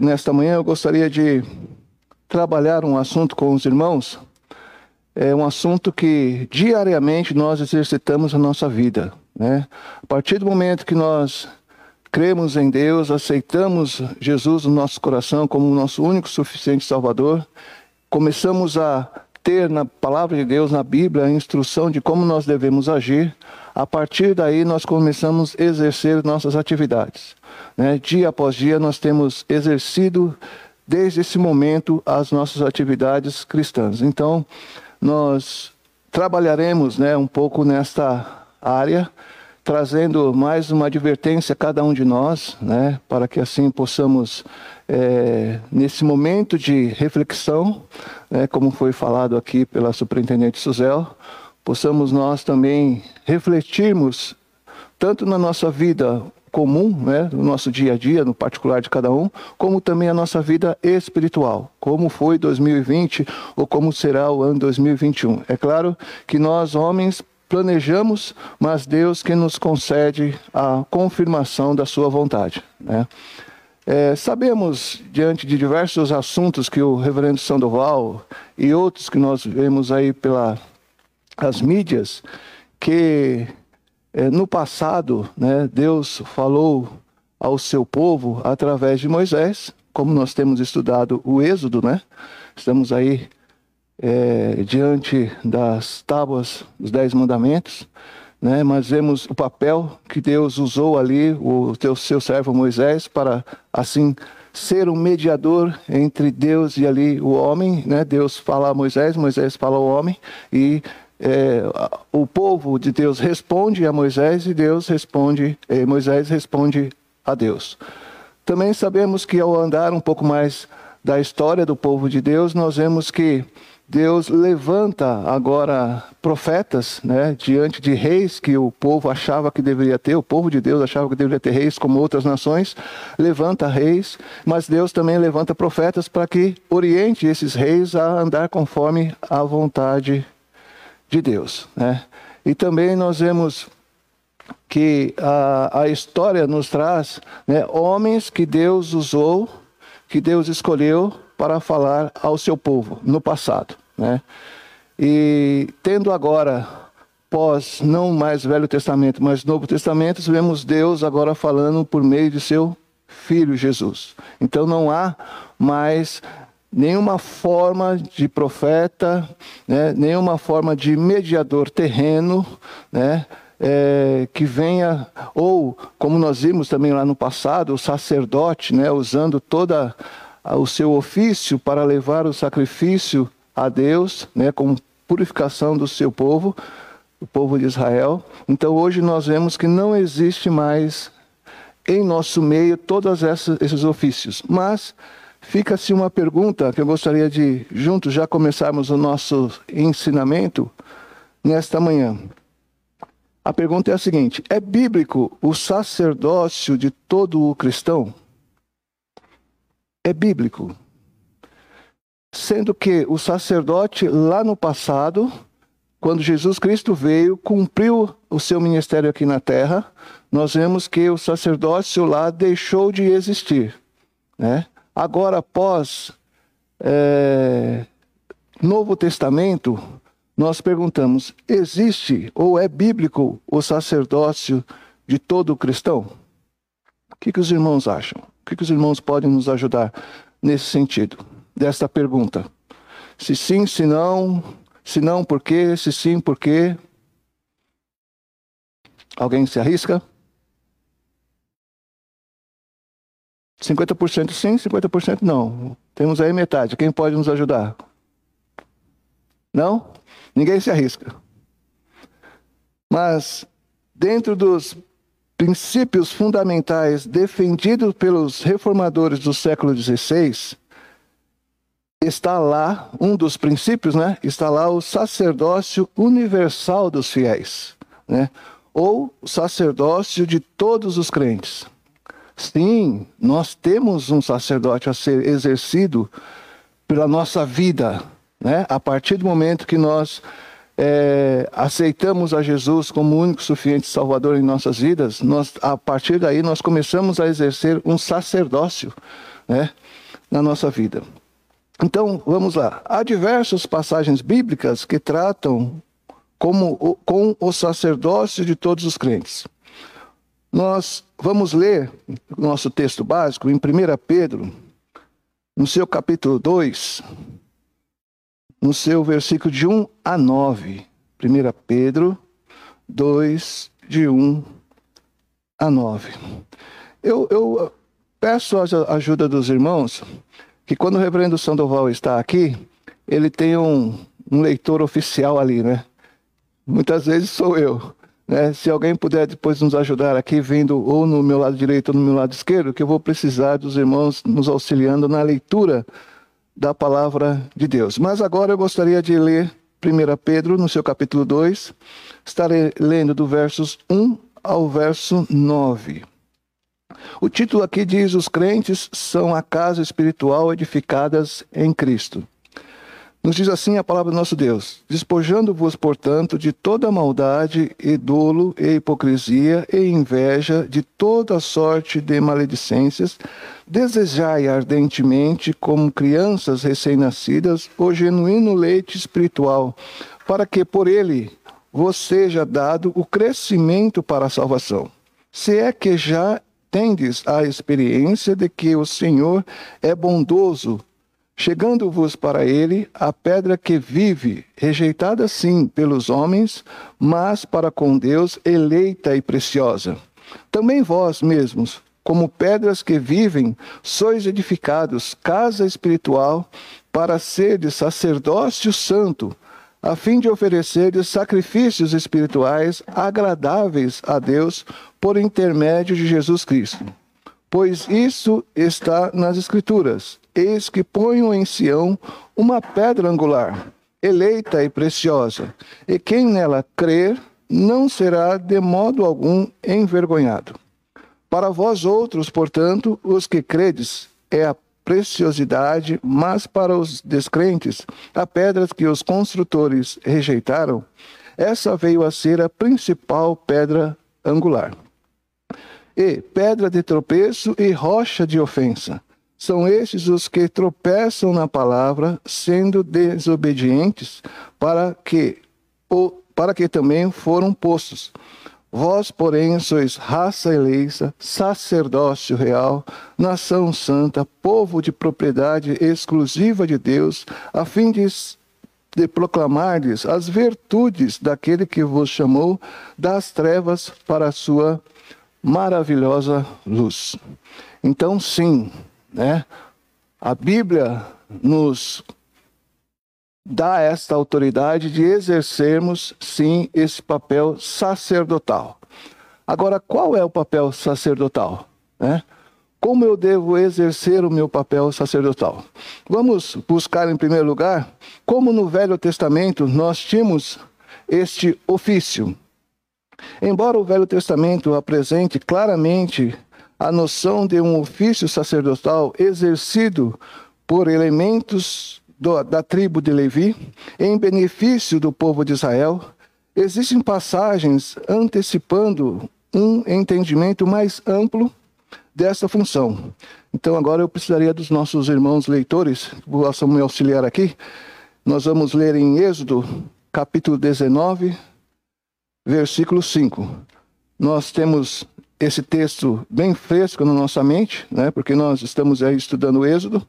nesta manhã eu gostaria de trabalhar um assunto com os irmãos. É um assunto que diariamente nós exercitamos na nossa vida. Né? A partir do momento que nós cremos em Deus, aceitamos Jesus no nosso coração como o nosso único suficiente Salvador, começamos a ter na palavra de Deus, na Bíblia, a instrução de como nós devemos agir, a partir daí nós começamos a exercer nossas atividades. Né? Dia após dia nós temos exercido, desde esse momento, as nossas atividades cristãs. Então, nós trabalharemos né, um pouco nesta área trazendo mais uma advertência a cada um de nós, né, para que assim possamos, é, nesse momento de reflexão, né, como foi falado aqui pela superintendente Suzel, possamos nós também refletirmos tanto na nossa vida comum, né, no nosso dia a dia, no particular de cada um, como também a nossa vida espiritual, como foi 2020 ou como será o ano 2021. É claro que nós, homens, planejamos, mas Deus que nos concede a confirmação da sua vontade. Né? É, sabemos, diante de diversos assuntos que o reverendo Sandoval e outros que nós vemos aí pelas mídias, que é, no passado né, Deus falou ao seu povo através de Moisés, como nós temos estudado o Êxodo, né? Estamos aí é, diante das tábuas dos Dez Mandamentos, né? mas vemos o papel que Deus usou ali, o teu, seu servo Moisés, para assim ser um mediador entre Deus e ali o homem. Né? Deus fala a Moisés, Moisés fala ao homem, e é, o povo de Deus responde a Moisés e Deus responde, e Moisés responde a Deus. Também sabemos que ao andar um pouco mais da história do povo de Deus, nós vemos que Deus levanta agora profetas, né, diante de reis que o povo achava que deveria ter, o povo de Deus achava que deveria ter reis como outras nações, levanta reis, mas Deus também levanta profetas para que oriente esses reis a andar conforme a vontade de Deus, né? E também nós vemos que a, a história nos traz né, homens que Deus usou, que Deus escolheu para falar ao seu povo no passado. Né? E tendo agora, pós não mais Velho Testamento, mas Novo Testamento, vemos Deus agora falando por meio de seu Filho Jesus. Então não há mais nenhuma forma de profeta, né? nenhuma forma de mediador terreno, né? É, que venha, ou como nós vimos também lá no passado, o sacerdote, né, usando toda o seu ofício para levar o sacrifício a Deus, né, com purificação do seu povo, o povo de Israel. Então hoje nós vemos que não existe mais em nosso meio todos esses ofícios. Mas fica-se uma pergunta que eu gostaria de, juntos, já começarmos o nosso ensinamento nesta manhã. A pergunta é a seguinte: é bíblico o sacerdócio de todo o cristão? é bíblico. Sendo que o sacerdote, lá no passado, quando Jesus Cristo veio, cumpriu o seu ministério aqui na terra, nós vemos que o sacerdócio lá deixou de existir. Né? Agora, após é, Novo Testamento, nós perguntamos: existe ou é bíblico o sacerdócio de todo cristão? O que, que os irmãos acham? O que os irmãos podem nos ajudar nesse sentido, desta pergunta? Se sim, se não, se não, por quê? Se sim, por quê? Alguém se arrisca? 50% sim, 50% não. Temos aí metade. Quem pode nos ajudar? Não? Ninguém se arrisca. Mas, dentro dos princípios fundamentais defendidos pelos reformadores do século XVI, está lá, um dos princípios, né? Está lá o sacerdócio universal dos fiéis, né? Ou o sacerdócio de todos os crentes. Sim, nós temos um sacerdote a ser exercido pela nossa vida, né? A partir do momento que nós é, aceitamos a Jesus como único suficiente Salvador em nossas vidas, nós, a partir daí nós começamos a exercer um sacerdócio. né, na nossa vida. Então, vamos lá. Há diversas passagens bíblicas que tratam como com o sacerdócio de todos os crentes. Nós vamos ler nosso texto básico em 1 Pedro, no seu capítulo 2, no seu versículo de 1 a 9. 1 Pedro 2, de 1 a 9. Eu, eu peço a ajuda dos irmãos que quando o reverendo Sandoval está aqui, ele tem um, um leitor oficial ali, né? Muitas vezes sou eu. Né? Se alguém puder depois nos ajudar aqui, vindo ou no meu lado direito ou no meu lado esquerdo, que eu vou precisar dos irmãos nos auxiliando na leitura da palavra de Deus. Mas agora eu gostaria de ler 1 Pedro, no seu capítulo 2, estarei lendo do versos 1 ao verso 9. O título aqui diz: Os crentes são a casa espiritual edificadas em Cristo. Nos diz assim a palavra do nosso Deus: Despojando-vos, portanto, de toda maldade e dolo e hipocrisia e inveja, de toda sorte de maledicências, desejai ardentemente, como crianças recém-nascidas, o genuíno leite espiritual, para que por ele vos seja dado o crescimento para a salvação. Se é que já tendes a experiência de que o Senhor é bondoso chegando-vos para ele a pedra que vive, rejeitada sim pelos homens, mas para com Deus eleita e preciosa. Também vós mesmos, como pedras que vivem, sois edificados casa espiritual para seres sacerdócio santo, a fim de ofereceres sacrifícios espirituais agradáveis a Deus por intermédio de Jesus Cristo. Pois isso está nas Escrituras Eis que ponho em Sião uma pedra angular, eleita e preciosa, e quem nela crer não será de modo algum envergonhado. Para vós outros, portanto, os que credes, é a preciosidade, mas para os descrentes, a pedra que os construtores rejeitaram, essa veio a ser a principal pedra angular. E pedra de tropeço e rocha de ofensa. São estes os que tropeçam na palavra, sendo desobedientes, para que, para que também foram postos. Vós, porém, sois raça eleita, sacerdócio real, nação santa, povo de propriedade exclusiva de Deus, a fim de, de proclamardes as virtudes daquele que vos chamou das trevas para a sua maravilhosa luz. Então, sim, né? A Bíblia nos dá esta autoridade de exercermos, sim, esse papel sacerdotal. Agora, qual é o papel sacerdotal? Né? Como eu devo exercer o meu papel sacerdotal? Vamos buscar, em primeiro lugar, como no Velho Testamento nós tínhamos este ofício. Embora o Velho Testamento apresente claramente a noção de um ofício sacerdotal exercido por elementos do, da tribo de Levi em benefício do povo de Israel, existem passagens antecipando um entendimento mais amplo dessa função. Então, agora eu precisaria dos nossos irmãos leitores, possam me auxiliar aqui. Nós vamos ler em Êxodo, capítulo 19, versículo 5. Nós temos esse texto bem fresco na nossa mente, né? porque nós estamos aí estudando o Êxodo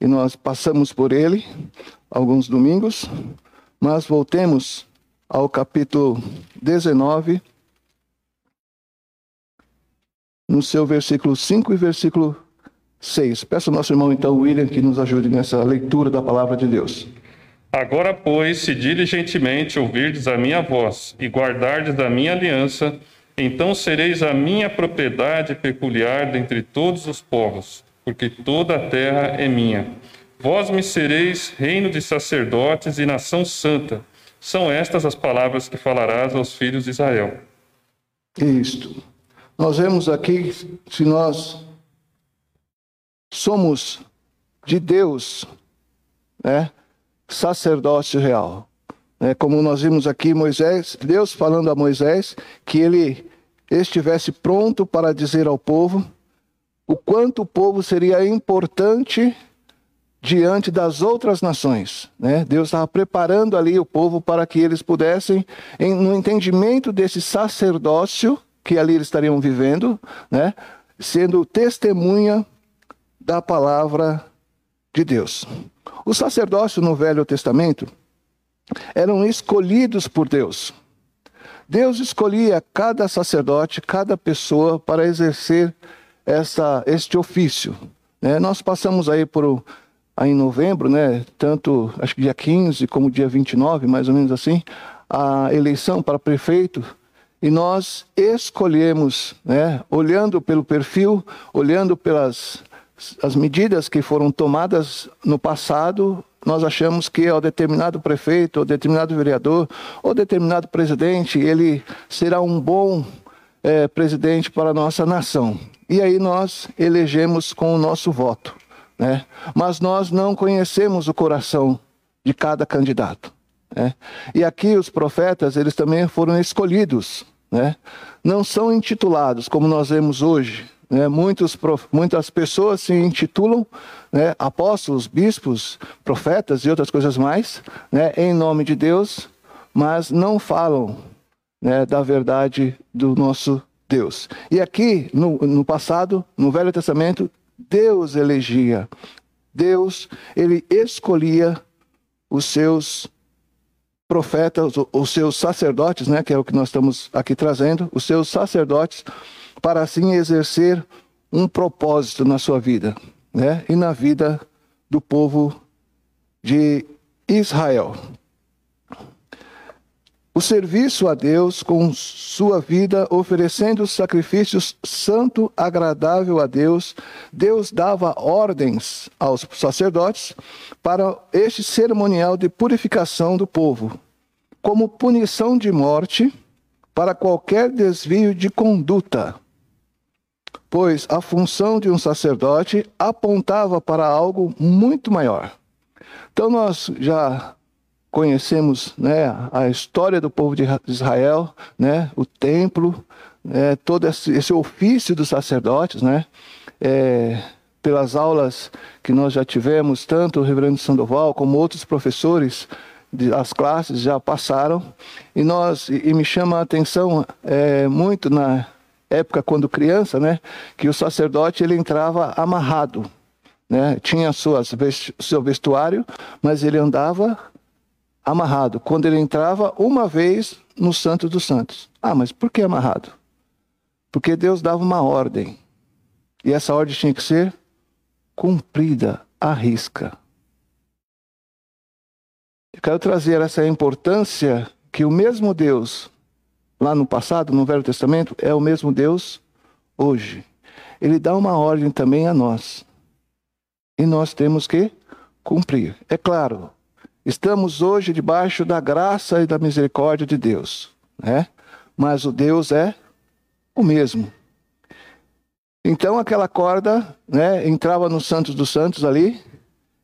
e nós passamos por ele alguns domingos, mas voltemos ao capítulo 19, no seu versículo 5 e versículo 6. Peço ao nosso irmão, então, William, que nos ajude nessa leitura da palavra de Deus. Agora, pois, se diligentemente ouvirdes a minha voz e guardardes a minha aliança, então sereis a minha propriedade peculiar dentre todos os povos, porque toda a terra é minha. Vós me sereis reino de sacerdotes e nação santa. São estas as palavras que falarás aos filhos de Israel. Isto. Nós vemos aqui, se nós somos de Deus, né? sacerdócio real. É, como nós vimos aqui, Moisés, Deus falando a Moisés que ele estivesse pronto para dizer ao povo o quanto o povo seria importante diante das outras nações. Né? Deus estava preparando ali o povo para que eles pudessem, em, no entendimento desse sacerdócio que ali eles estariam vivendo, né? sendo testemunha da palavra de Deus. O sacerdócio no Velho Testamento eram escolhidos por Deus. Deus escolhia cada sacerdote, cada pessoa para exercer essa, este ofício. Né? Nós passamos aí por aí em novembro, né, tanto acho que dia 15 como dia 29, mais ou menos assim, a eleição para prefeito, e nós escolhemos, né, olhando pelo perfil, olhando pelas as medidas que foram tomadas no passado, nós achamos que o determinado prefeito, ou determinado vereador, ou determinado presidente, ele será um bom é, presidente para a nossa nação. E aí nós elegemos com o nosso voto. Né? Mas nós não conhecemos o coração de cada candidato. Né? E aqui os profetas, eles também foram escolhidos. Né? Não são intitulados, como nós vemos hoje. Né? Muitos, muitas pessoas se intitulam né? apóstolos, bispos, profetas e outras coisas mais, né? em nome de Deus, mas não falam né? da verdade do nosso Deus. E aqui, no, no passado, no Velho Testamento, Deus elegia. Deus, ele escolhia os seus profetas, os seus sacerdotes, né, que é o que nós estamos aqui trazendo, os seus sacerdotes, para assim exercer um propósito na sua vida, né, e na vida do povo de Israel o serviço a Deus com sua vida, oferecendo sacrifícios santo, agradável a Deus. Deus dava ordens aos sacerdotes para este cerimonial de purificação do povo, como punição de morte para qualquer desvio de conduta. Pois a função de um sacerdote apontava para algo muito maior. Então nós já conhecemos né, a história do povo de Israel, né, o templo, né, todo esse, esse, ofício dos sacerdotes, né, é, pelas aulas que nós já tivemos, tanto o reverendo Sandoval como outros professores das classes já passaram, e nós e, me chama a atenção é, muito na época quando criança, né, que o sacerdote ele entrava amarrado, né, tinha suas seu vestuário, mas ele andava amarrado quando ele entrava uma vez no Santo dos Santos. Ah, mas por que amarrado? Porque Deus dava uma ordem. E essa ordem tinha que ser cumprida à risca. Eu quero trazer essa importância que o mesmo Deus, lá no passado, no Velho Testamento, é o mesmo Deus hoje. Ele dá uma ordem também a nós. E nós temos que cumprir. É claro, Estamos hoje debaixo da graça e da misericórdia de Deus, né? Mas o Deus é o mesmo. Então aquela corda, né, entrava no Santos dos Santos ali,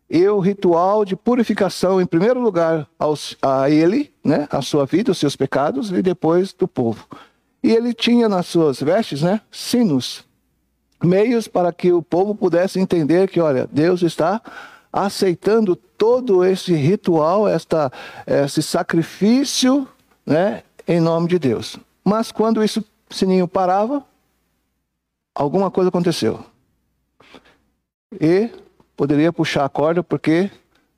e o ritual de purificação, em primeiro lugar, aos, a ele, né, a sua vida, os seus pecados, e depois do povo. E ele tinha nas suas vestes, né, sinos, meios para que o povo pudesse entender que, olha, Deus está aceitando todo esse ritual, esta, esse sacrifício, né, em nome de Deus. Mas quando esse sininho parava, alguma coisa aconteceu. E poderia puxar a corda porque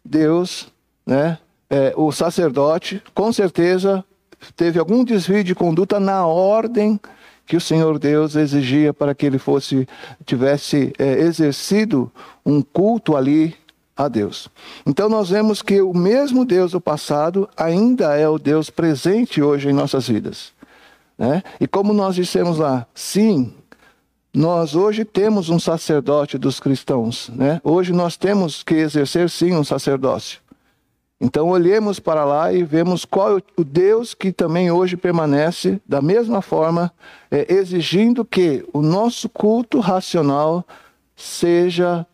Deus, né, é, o sacerdote, com certeza teve algum desvio de conduta na ordem que o Senhor Deus exigia para que ele fosse tivesse é, exercido um culto ali a Deus. Então nós vemos que o mesmo Deus do passado ainda é o Deus presente hoje em nossas vidas. Né? E como nós dissemos lá, sim, nós hoje temos um sacerdote dos cristãos. Né? Hoje nós temos que exercer sim um sacerdócio. Então olhemos para lá e vemos qual é o Deus que também hoje permanece da mesma forma, é, exigindo que o nosso culto racional seja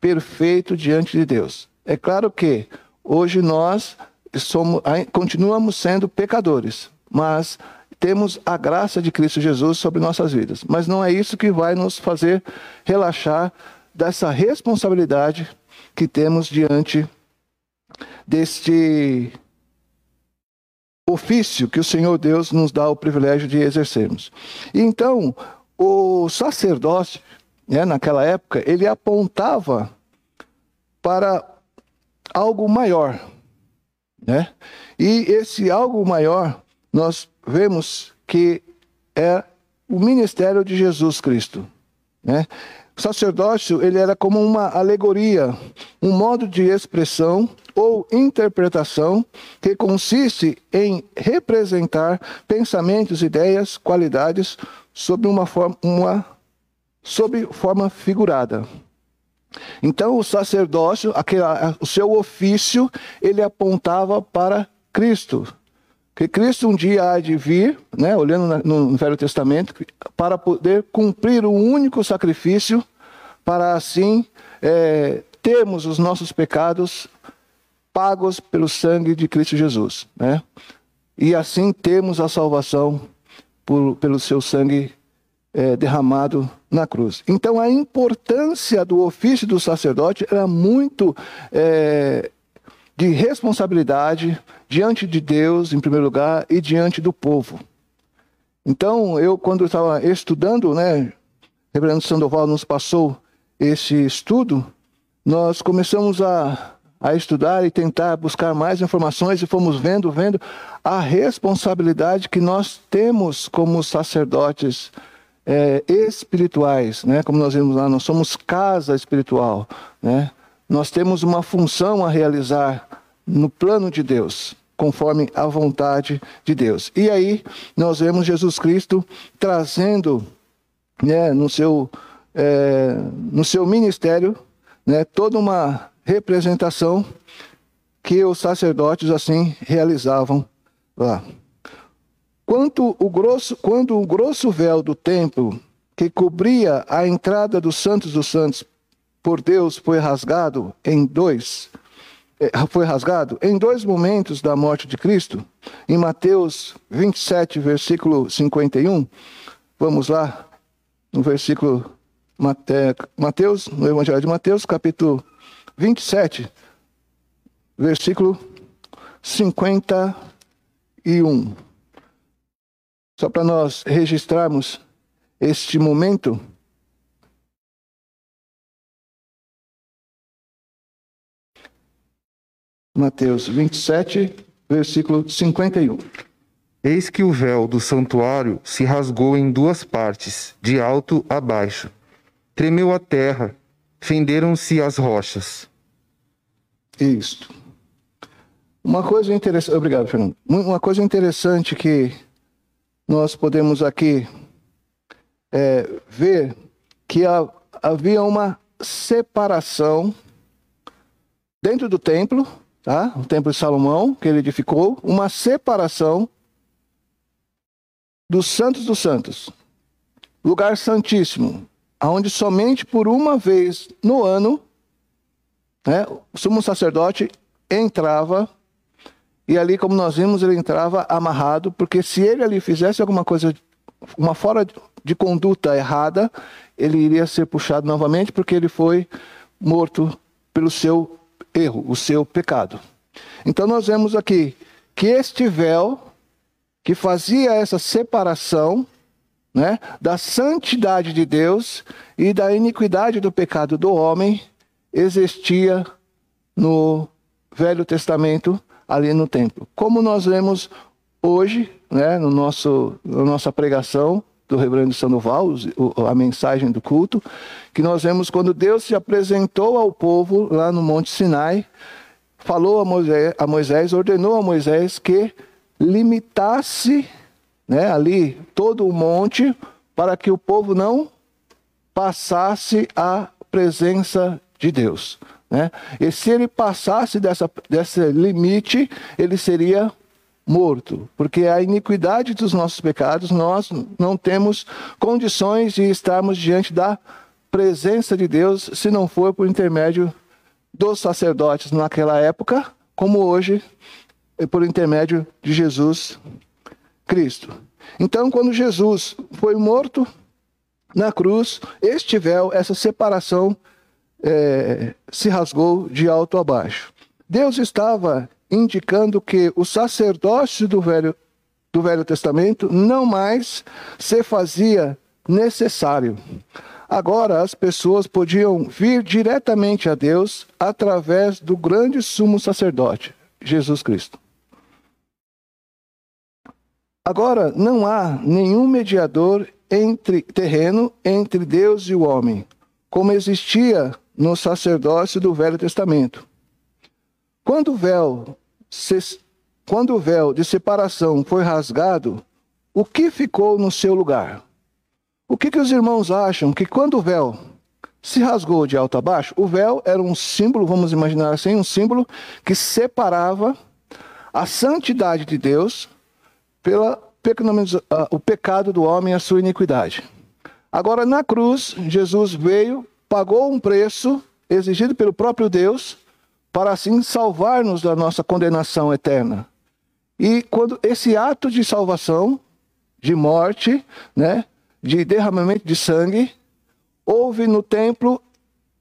perfeito diante de Deus. É claro que hoje nós somos, continuamos sendo pecadores, mas temos a graça de Cristo Jesus sobre nossas vidas. Mas não é isso que vai nos fazer relaxar dessa responsabilidade que temos diante deste ofício que o Senhor Deus nos dá o privilégio de exercermos. E então, o sacerdócio, né, naquela época, ele apontava para algo maior. Né? E esse algo maior, nós vemos que é o ministério de Jesus Cristo. Né? O sacerdócio ele era como uma alegoria, um modo de expressão ou interpretação que consiste em representar pensamentos, ideias, qualidades sob uma forma, uma, sob forma figurada. Então, o sacerdócio, aquele, o seu ofício, ele apontava para Cristo. Que Cristo um dia há de vir, né, olhando no Velho Testamento, para poder cumprir o único sacrifício, para assim é, termos os nossos pecados pagos pelo sangue de Cristo Jesus. Né? E assim temos a salvação por, pelo seu sangue é, derramado na cruz. Então a importância do ofício do sacerdote era muito é, de responsabilidade diante de Deus, em primeiro lugar, e diante do povo. Então, eu, quando estava estudando, né, Reverendo Sandoval nos passou esse estudo, nós começamos a, a estudar e tentar buscar mais informações e fomos vendo, vendo a responsabilidade que nós temos como sacerdotes é, espirituais, né? Como nós vimos lá, nós somos casa espiritual, né? Nós temos uma função a realizar no plano de Deus, conforme a vontade de Deus. E aí nós vemos Jesus Cristo trazendo, né, no seu é, no seu ministério, né, toda uma representação que os sacerdotes assim realizavam lá. Quanto o grosso, quando o grosso véu do templo que cobria a entrada dos Santos dos Santos por Deus foi rasgado em dois, eh, foi rasgado em dois momentos da morte de Cristo, em Mateus 27, versículo 51. Vamos lá, no versículo Mateus, no Evangelho de Mateus, capítulo 27, versículo 51. Só para nós registrarmos este momento. Mateus 27, versículo 51. Eis que o véu do santuário se rasgou em duas partes, de alto a baixo. Tremeu a terra, fenderam-se as rochas. Isto. Uma coisa interessante. Obrigado, Fernando. Uma coisa interessante que nós podemos aqui é, ver que havia uma separação dentro do templo, tá? o templo de Salomão, que ele edificou, uma separação dos santos dos santos, lugar santíssimo, onde somente por uma vez no ano né, o sumo sacerdote entrava e ali, como nós vimos, ele entrava amarrado, porque se ele ali fizesse alguma coisa, uma fora de conduta errada, ele iria ser puxado novamente, porque ele foi morto pelo seu erro, o seu pecado. Então nós vemos aqui que este véu que fazia essa separação, né, da santidade de Deus e da iniquidade do pecado do homem, existia no Velho Testamento ali no templo. Como nós vemos hoje, né, no nosso, na nossa pregação do Reverendo Sandoval, a mensagem do culto, que nós vemos quando Deus se apresentou ao povo lá no Monte Sinai, falou a Moisés, a Moisés ordenou a Moisés que limitasse né, ali todo o monte para que o povo não passasse a presença de Deus. Né? E se ele passasse dessa, desse limite, ele seria morto, porque a iniquidade dos nossos pecados, nós não temos condições de estarmos diante da presença de Deus se não for por intermédio dos sacerdotes naquela época, como hoje, por intermédio de Jesus Cristo. Então, quando Jesus foi morto na cruz, este véu, essa separação, é, se rasgou de alto a baixo. Deus estava indicando que o sacerdócio do Velho, do Velho Testamento não mais se fazia necessário. Agora as pessoas podiam vir diretamente a Deus através do grande sumo sacerdote, Jesus Cristo. Agora não há nenhum mediador entre terreno entre Deus e o homem, como existia no sacerdócio do Velho Testamento. Quando o véu, quando o véu de separação foi rasgado, o que ficou no seu lugar? O que, que os irmãos acham que quando o véu se rasgou de alto a baixo, o véu era um símbolo, vamos imaginar assim, um símbolo que separava a santidade de Deus pela o pecado do homem a sua iniquidade. Agora, na cruz, Jesus veio, pagou um preço exigido pelo próprio Deus, para assim salvar-nos da nossa condenação eterna. E quando esse ato de salvação, de morte, né, de derramamento de sangue, houve no templo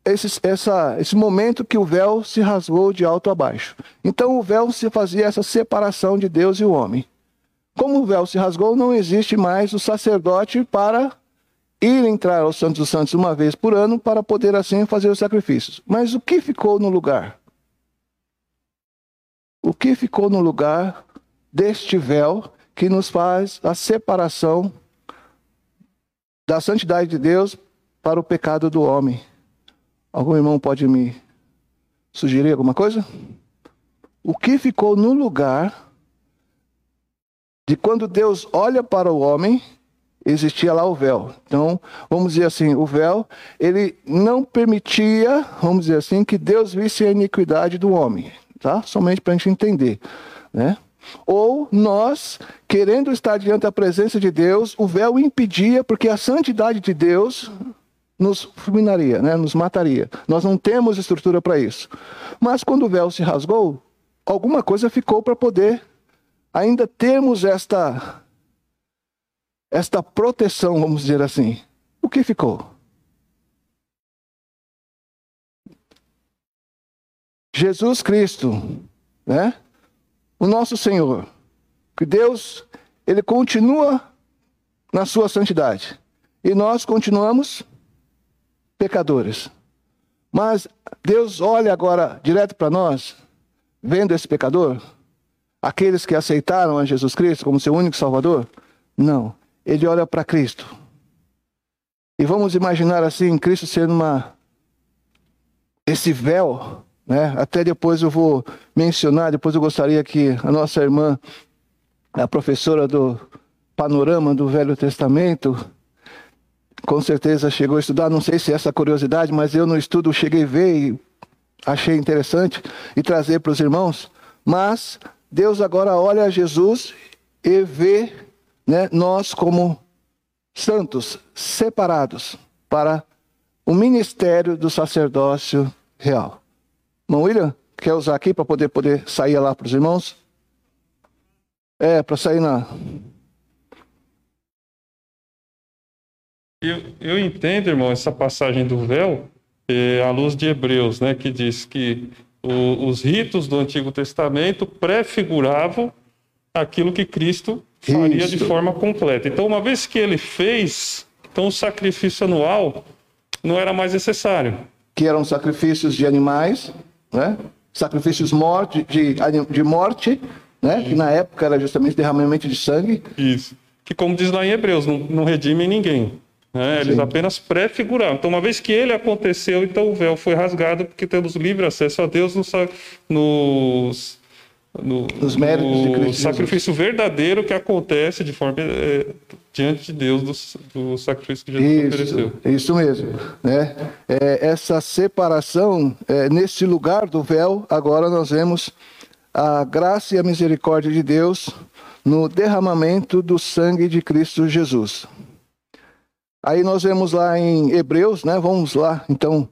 esse, essa, esse momento que o véu se rasgou de alto a baixo. Então o véu se fazia essa separação de Deus e o homem. Como o véu se rasgou, não existe mais o sacerdote para ir entrar aos Santos dos Santos uma vez por ano para poder assim fazer os sacrifícios. Mas o que ficou no lugar? O que ficou no lugar deste véu que nos faz a separação da santidade de Deus para o pecado do homem? Algum irmão pode me sugerir alguma coisa? O que ficou no lugar de quando Deus olha para o homem, existia lá o véu. Então, vamos dizer assim, o véu, ele não permitia, vamos dizer assim, que Deus visse a iniquidade do homem, tá? Somente para a gente entender, né? Ou nós, querendo estar diante da presença de Deus, o véu impedia, porque a santidade de Deus nos fulminaria, né? nos mataria. Nós não temos estrutura para isso. Mas quando o véu se rasgou, alguma coisa ficou para poder ainda temos esta esta proteção, vamos dizer assim. O que ficou? Jesus Cristo, né? O nosso Senhor. Que Deus, ele continua na sua santidade. E nós continuamos pecadores. Mas Deus olha agora direto para nós, vendo esse pecador, aqueles que aceitaram a Jesus Cristo como seu único Salvador? Não. Ele olha para Cristo. E vamos imaginar assim, Cristo sendo uma esse véu, né? Até depois eu vou mencionar, depois eu gostaria que a nossa irmã, a professora do panorama do Velho Testamento, com certeza chegou a estudar, não sei se é essa curiosidade, mas eu no estudo cheguei a ver e achei interessante e trazer para os irmãos, mas Deus agora olha a Jesus e vê né, nós como santos, separados para o ministério do sacerdócio real. Irmão William, quer usar aqui para poder, poder sair lá para os irmãos? É, para sair na. Eu, eu entendo, irmão, essa passagem do véu é, à luz de Hebreus, né, que diz que o, os ritos do Antigo Testamento prefiguravam aquilo que Cristo faria Isso. de forma completa. Então, uma vez que ele fez, então o sacrifício anual não era mais necessário. Que eram sacrifícios de animais, né? sacrifícios morte, de, de morte, né? que na época era justamente derramamento de sangue. Isso. Que, como diz lá em Hebreus, não, não redime ninguém. Né? Eles apenas prefiguraram. Então, uma vez que ele aconteceu, então o véu foi rasgado, porque temos livre acesso a Deus nos, nos, no, nos méritos no de Cristo sacrifício verdadeiro que acontece de forma é, diante de Deus do, do, sacrifício que Jesus isso, ofereceu. Isso mesmo. Né? É, essa separação, é, nesse lugar do véu, agora nós vemos a graça e a misericórdia de Deus no derramamento do sangue de Cristo Jesus. Aí nós vemos lá em Hebreus, né? Vamos lá, então,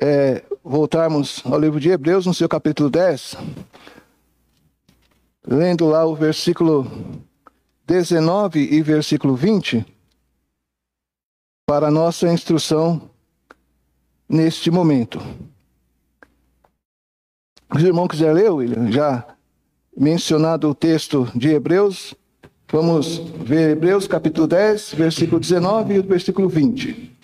é, voltarmos ao livro de Hebreus, no seu capítulo 10, lendo lá o versículo 19 e versículo 20 para nossa instrução neste momento. Se o irmão quiser ler, William, já mencionado o texto de Hebreus, vamos ver Hebreus capítulo 10, versículo 19 e versículo 20.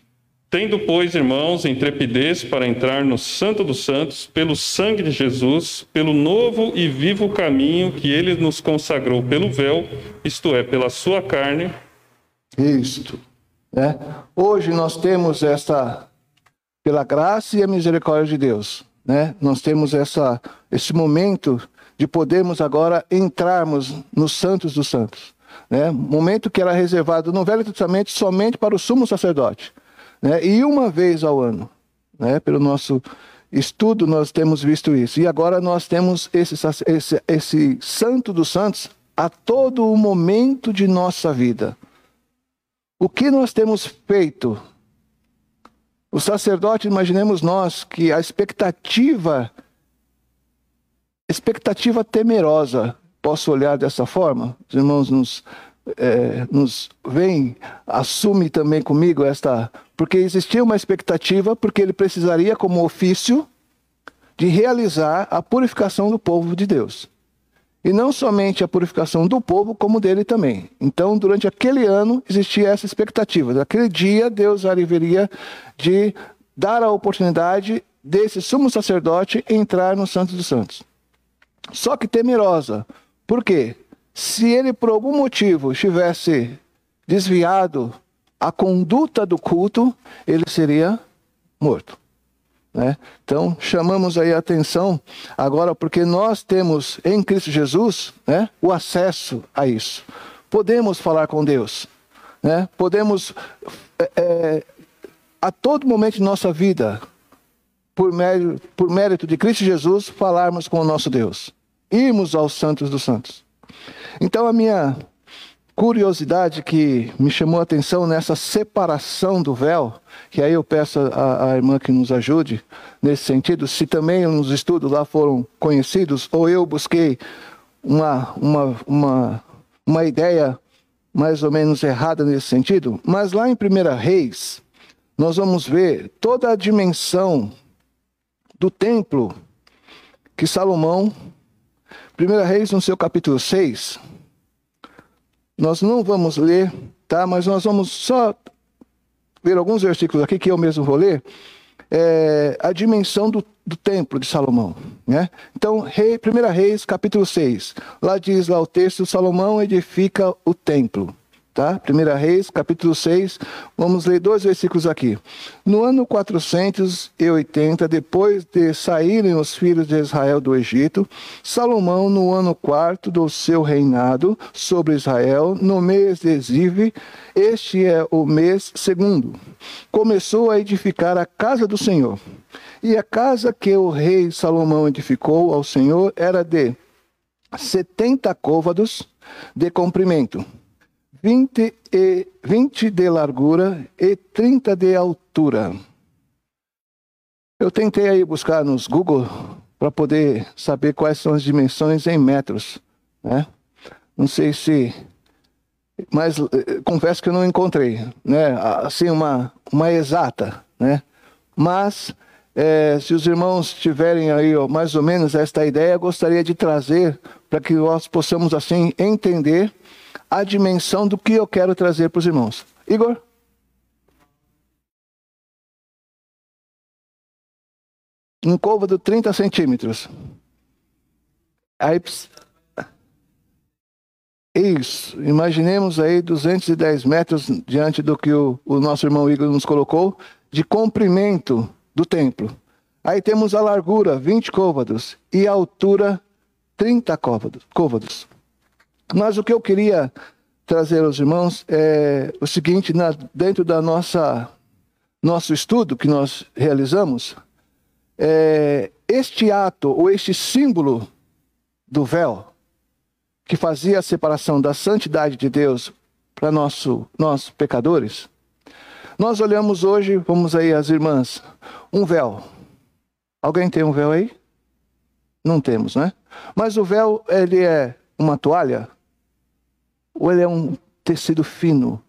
Tendo, pois, irmãos, intrepidez para entrar no Santo dos Santos, pelo sangue de Jesus, pelo novo e vivo caminho que ele nos consagrou pelo véu, isto é, pela sua carne. Isto. Né? Hoje nós temos essa, pela graça e a misericórdia de Deus, né? nós temos essa, esse momento de podermos agora entrarmos nos Santos dos Santos. Né? Momento que era reservado no Velho Testamento somente para o sumo sacerdote né? E uma vez ao ano, né? pelo nosso estudo, nós temos visto isso. E agora nós temos esse, esse, esse Santo dos Santos a todo o momento de nossa vida. O que nós temos feito? O sacerdote, imaginemos nós que a expectativa, expectativa temerosa, posso olhar dessa forma? Os irmãos nos é, nos vem, assume também comigo esta. Porque existia uma expectativa, porque ele precisaria, como ofício, de realizar a purificação do povo de Deus. E não somente a purificação do povo, como dele também. Então, durante aquele ano, existia essa expectativa. Naquele dia, Deus haveria de dar a oportunidade desse sumo sacerdote entrar no Santo dos Santos. Só que temerosa. Por quê? se ele por algum motivo estivesse desviado a conduta do culto, ele seria morto. Né? Então, chamamos aí a atenção agora, porque nós temos em Cristo Jesus né, o acesso a isso. Podemos falar com Deus, né? podemos, é, é, a todo momento de nossa vida, por mérito, por mérito de Cristo Jesus, falarmos com o nosso Deus, irmos aos santos dos santos. Então, a minha curiosidade que me chamou a atenção nessa separação do véu, que aí eu peço à, irmã que nos ajude nesse sentido, se também nos estudos lá foram conhecidos, ou eu busquei uma, uma, uma, uma ideia mais ou menos errada nesse sentido, mas lá em 1 Reis, nós vamos ver toda a dimensão do templo que Salomão 1 Reis, no seu capítulo 6, nós não vamos ler, tá? Mas nós vamos só ver alguns versículos aqui que eu mesmo vou ler. É, a dimensão do, do, templo de Salomão. Né? Então, rei, 1 Reis, capítulo 6. Lá diz lá o texto: Salomão edifica o templo tá? 1 Reis, capítulo 6, vamos ler dois versículos aqui. No ano 480, depois de saírem os filhos de Israel do Egito, Salomão, no ano quarto do seu reinado sobre Israel, no mês de Zive, este é o mês segundo, começou a edificar a casa do Senhor. E a casa que o rei Salomão edificou ao Senhor era de setenta côvados de comprimento 20, e, 20 de largura e 30 de altura. Eu tentei aí buscar nos Google para poder saber quais são as dimensões em metros, né? Não sei se, mas eh, confesso que eu não encontrei, né? Assim uma uma exata, né? Mas é, se os irmãos tiverem aí ó, mais ou menos esta ideia, gostaria de trazer para que nós possamos assim entender a dimensão do que eu quero trazer para os irmãos. Igor? Um côvado 30 centímetros. Aí, isso, imaginemos aí 210 metros diante do que o, o nosso irmão Igor nos colocou, de comprimento do templo. Aí temos a largura, 20 côvados, e a altura, 30 côvados. côvados. Mas o que eu queria trazer aos irmãos é o seguinte, na, dentro da nossa nosso estudo que nós realizamos, é, este ato ou este símbolo do véu que fazia a separação da santidade de Deus para nosso, nós pecadores, nós olhamos hoje, vamos aí as irmãs, um véu. Alguém tem um véu aí? Não temos, né? Mas o véu, ele é uma toalha? Ou ele é um tecido fino?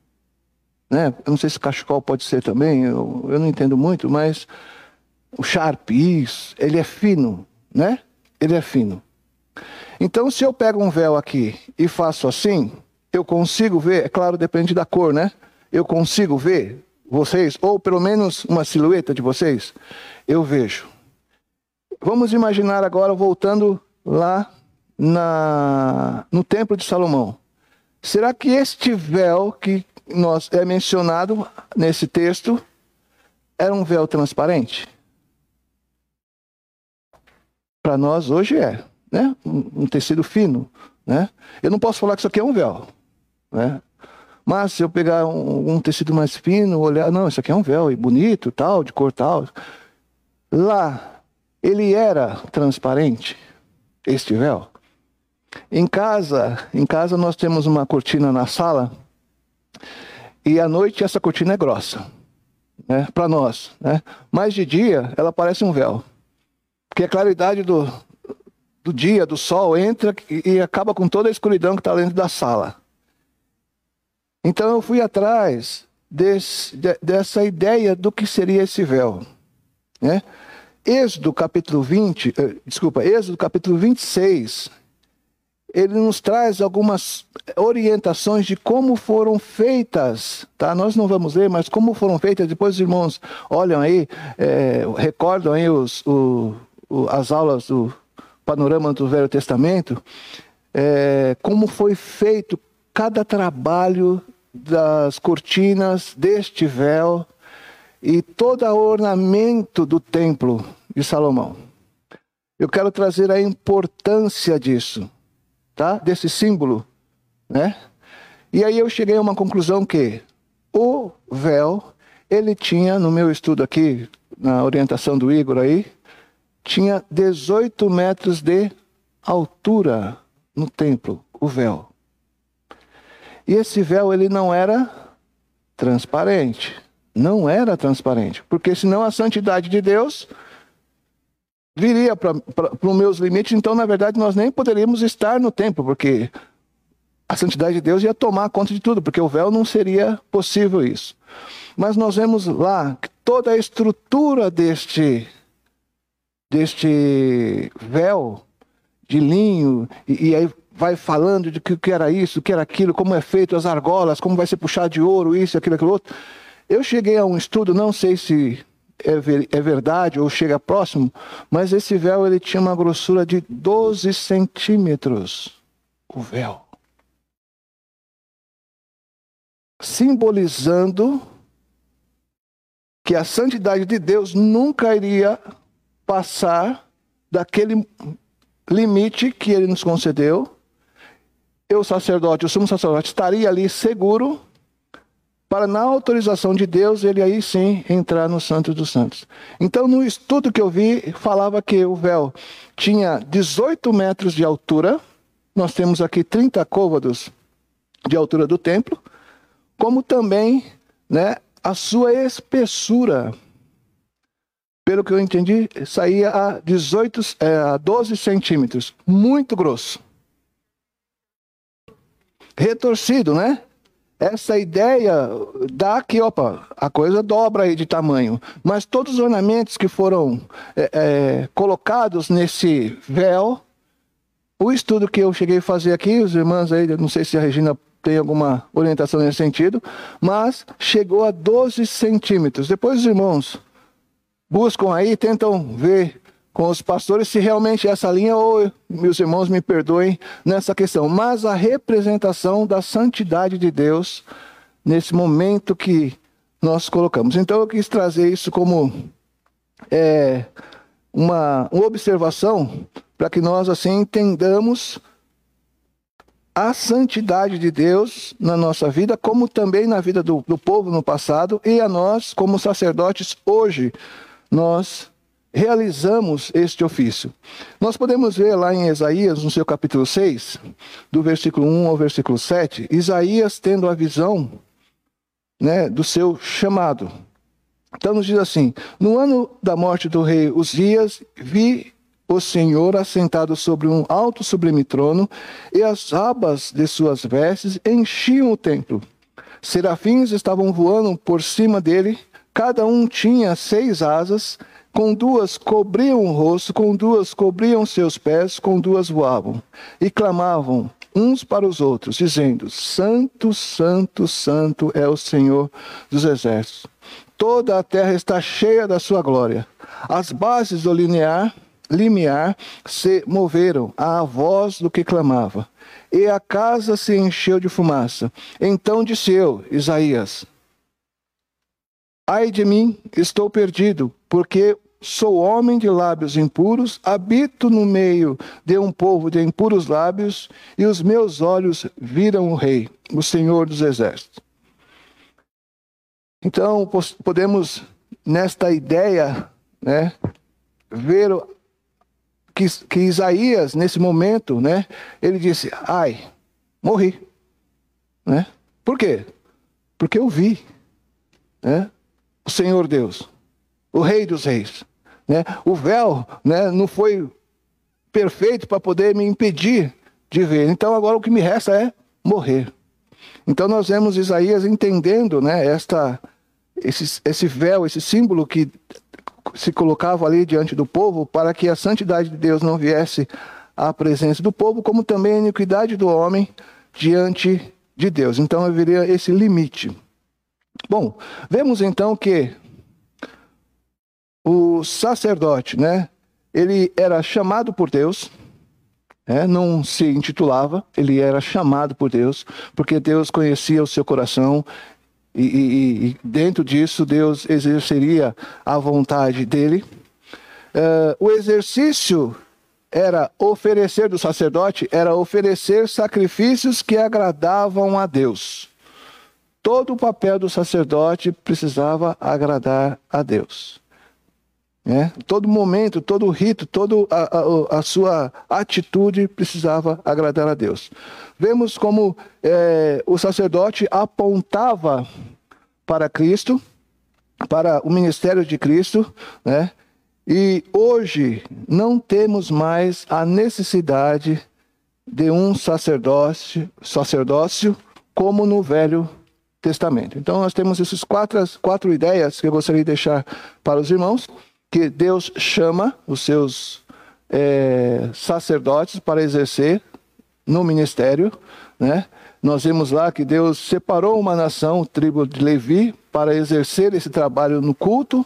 Né? Eu não sei se cachecol pode ser também, eu, eu não entendo muito, mas o Sharp, isso, ele é fino, né? Ele é fino. Então, se eu pego um véu aqui e faço assim, eu consigo ver, é claro, depende da cor, né? Eu consigo ver vocês, ou pelo menos uma silhueta de vocês, eu vejo. Vamos imaginar agora voltando lá na, no Templo de Salomão. Será que este véu que nós, é mencionado nesse texto era um véu transparente? Para nós hoje é, né? Um, um, tecido fino, né? Eu não posso falar que isso aqui é um véu, né? Mas se eu pegar um, um tecido mais fino, olhar, não, isso aqui é um véu e bonito, tal, de cor tal. Lá ele era transparente, este véu. Em casa, em casa nós temos uma cortina na sala e à noite essa cortina é grossa, né? Para nós, né? Mas de dia ela parece um véu. Porque a claridade do, do dia, do sol, entra e, e acaba com toda a escuridão que está dentro da sala. Então eu fui atrás desse, de, dessa ideia do que seria esse véu. Né? Êxodo capítulo 20, eh, desculpa, Êxodo capítulo 26, ele nos traz algumas orientações de como foram feitas, tá? Nós não vamos ler, mas como foram feitas. Depois os irmãos olham aí, é, recordam aí os, o, o, as aulas do panorama do Velho Testamento, é, como foi feito cada trabalho das cortinas deste véu e todo o ornamento do templo de Salomão. Eu quero trazer a importância disso, tá? Desse símbolo, né? E aí eu cheguei a uma conclusão que o véu, ele tinha, no meu estudo aqui, na orientação do Igor aí, tinha 18 metros de altura no templo, o véu. E esse véu ele não era transparente. Não era transparente, porque senão a santidade de Deus viria para os meus limites, então na verdade nós nem poderíamos estar no templo, porque a santidade de Deus ia tomar conta de tudo, porque o véu não seria possível isso. Mas nós vemos lá que toda a estrutura deste deste véu de linho, e, e aí vai falando de que, que era isso, que era aquilo, como é feito as argolas, como vai ser puxado de ouro, isso, aquilo, aquilo outro. Eu cheguei a um estudo, não sei se é, ver, é, verdade ou chega próximo, mas esse véu ele tinha uma grossura de 12 centímetros. O véu. Simbolizando que a santidade de Deus nunca iria passar daquele limite que ele nos concedeu. Eu, sacerdote, o sumo sacerdote, estaria ali seguro para, na autorização de Deus, ele aí sim entrar no Santo dos Santos. Então, no estudo que eu vi, falava que o véu tinha 18 metros de altura, nós temos aqui 30 côvados de altura do templo, como também né, a sua espessura pelo que eu entendi, saía a 18, é, a 12 centímetros. Muito grosso. Retorcido, né? Essa ideia dá que, opa, a coisa dobra aí de tamanho. Mas todos os ornamentos que foram é, é, colocados nesse véu, o estudo que eu cheguei a fazer aqui, os irmãos aí, não sei se a Regina tem alguma orientação nesse sentido, mas chegou a 12 centímetros. Depois os irmãos buscam aí, tentam ver com os pastores se realmente essa linha, ou meus irmãos me perdoem nessa questão, mas a representação da santidade de Deus nesse momento que nós colocamos. Então eu quis trazer isso como é, uma, uma observação para que nós assim entendamos a santidade de Deus na nossa vida, como também na vida do, do povo no passado e a nós como sacerdotes hoje nós realizamos este ofício. Nós podemos ver lá em Isaías, no seu capítulo 6, do versículo 1 ao versículo 7, Isaías tendo a visão né, do seu chamado. Então nos diz assim: No ano da morte do rei Uzias, vi o Senhor assentado sobre um alto sublime trono, e as abas de suas vestes enchiam o templo. Serafins estavam voando por cima dele, cada um tinha seis asas, com duas cobriam o rosto, com duas cobriam seus pés, com duas voavam, e clamavam uns para os outros, dizendo: Santo, Santo, Santo é o Senhor dos exércitos. Toda a terra está cheia da sua glória. As bases do linear limiar se moveram à voz do que clamava, e a casa se encheu de fumaça. Então disse eu, Isaías: Ai de mim, estou perdido, porque sou homem de lábios impuros, habito no meio de um povo de impuros lábios, e os meus olhos viram o Rei, o Senhor dos Exércitos. Então, podemos, nesta ideia, né, ver que, que Isaías, nesse momento, né, ele disse: Ai, morri. Né? Por quê? Porque eu vi né, o Senhor Deus, o Rei dos Reis. Né? O véu né, não foi perfeito para poder me impedir de ver. Então agora o que me resta é morrer. Então nós vemos Isaías entendendo né, esta, esse, esse véu, esse símbolo que se colocava ali diante do povo para que a santidade de Deus não viesse à presença do povo, como também a iniquidade do homem diante de Deus. Então haveria esse limite. Bom, vemos então que o sacerdote, né, ele era chamado por Deus, né, não se intitulava, ele era chamado por Deus, porque Deus conhecia o seu coração, e, e, e dentro disso Deus exerceria a vontade dele. Uh, o exercício era oferecer do sacerdote, era oferecer sacrifícios que agradavam a Deus. Todo o papel do sacerdote precisava agradar a Deus. É? Todo momento, todo rito, toda a, a, a, sua atitude precisava agradar a Deus. Vemos como é, o sacerdote apontava para Cristo, para o ministério de Cristo, né? E hoje não temos mais a necessidade de um sacerdócio, sacerdócio como no Velho Testamento. Então nós temos essas quatro, quatro ideias que eu gostaria de deixar para os irmãos que Deus chama os seus é, sacerdotes para exercer no ministério, né? Nós vemos lá que Deus separou uma nação, tribo de Levi, para exercer esse trabalho no culto,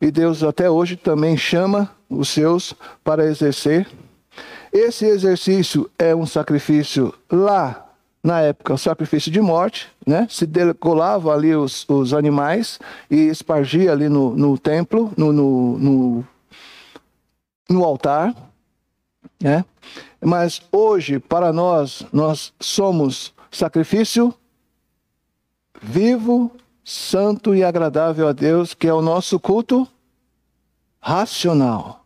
e Deus até hoje também chama os seus para exercer. Esse exercício é um sacrifício lá na época, o sacrifício de morte, né? Se decolava ali os, os animais e espargia ali no, no templo, no, no, no, no altar, né? Mas hoje, para nós, nós somos sacrifício vivo, santo e agradável a Deus, que é o nosso culto racional,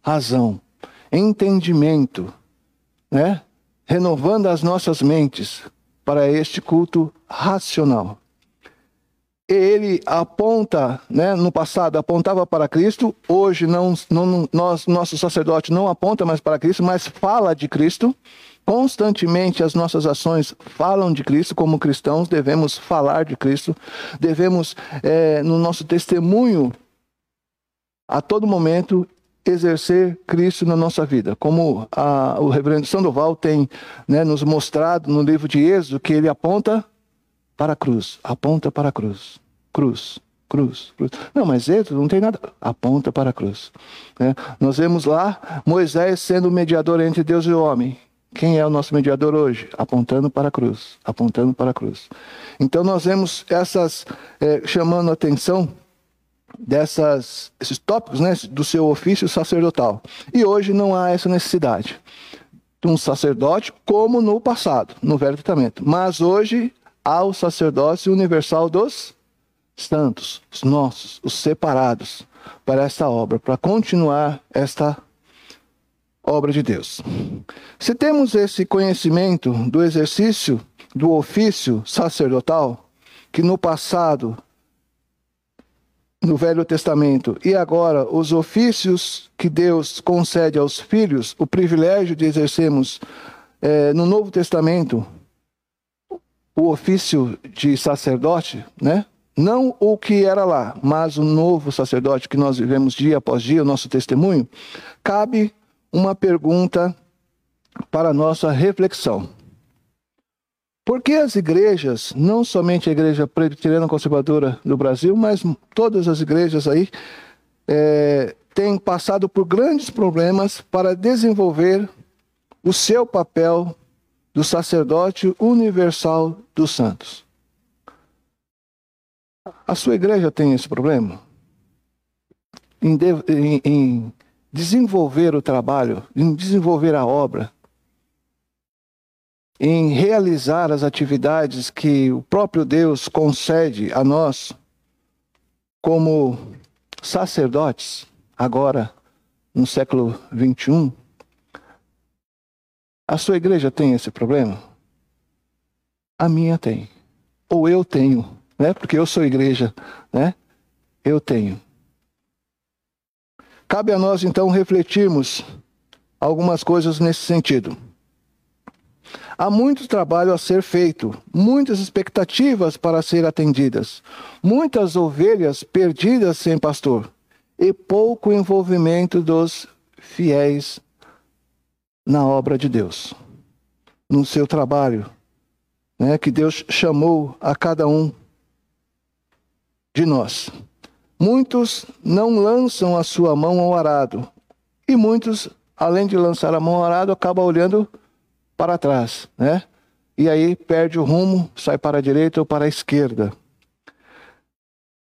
razão, entendimento, né? Renovando as nossas mentes para este culto racional. Ele aponta, né, no passado apontava para Cristo, hoje não, não, nós, nosso sacerdote não aponta mais para Cristo, mas fala de Cristo. Constantemente as nossas ações falam de Cristo, como cristãos devemos falar de Cristo, devemos, é, no nosso testemunho, a todo momento exercer Cristo na nossa vida. Como a, o reverendo Sandoval tem né, nos mostrado no livro de Êxodo, que ele aponta para a cruz, aponta para a cruz, cruz, cruz, cruz. Não, mas Êxodo não tem nada, aponta para a cruz. Né? Nós vemos lá Moisés sendo o mediador entre Deus e o homem. Quem é o nosso mediador hoje? Apontando para a cruz, apontando para a cruz. Então nós vemos essas é, chamando a atenção dessas, esses tópicos né, do seu ofício sacerdotal. E hoje não há essa necessidade de um sacerdote como no passado, no Velho Testamento. Mas hoje há o sacerdócio universal dos santos, os nossos, os separados para esta obra, para continuar esta obra de Deus. Se temos esse conhecimento do exercício do ofício sacerdotal, que no passado no Velho Testamento e agora os ofícios que Deus concede aos filhos, o privilégio de exercermos é, no Novo Testamento o ofício de sacerdote, né? Não o que era lá, mas o novo sacerdote que nós vivemos dia após dia, o nosso testemunho, cabe uma pergunta para nossa reflexão. Por que as igrejas, não somente a igreja presbiteriana conservadora do Brasil, mas todas as igrejas aí, é, têm passado por grandes problemas para desenvolver o seu papel do sacerdote universal dos santos? A sua igreja tem esse problema? Em, de, em, em desenvolver o trabalho, em desenvolver a obra, em realizar as atividades que o próprio Deus concede a nós como sacerdotes, agora no século 21, a sua igreja tem esse problema? A minha tem. Ou eu tenho, né? Porque eu sou igreja, né? Eu tenho. Cabe a nós então refletirmos algumas coisas nesse sentido. Há muito trabalho a ser feito, muitas expectativas para ser atendidas, muitas ovelhas perdidas sem pastor e pouco envolvimento dos fiéis na obra de Deus, no seu trabalho, né, que Deus chamou a cada um de nós. Muitos não lançam a sua mão ao arado, e muitos, além de lançar a mão ao arado, acabam olhando para trás, né? E aí perde o rumo, sai para a direita ou para a esquerda.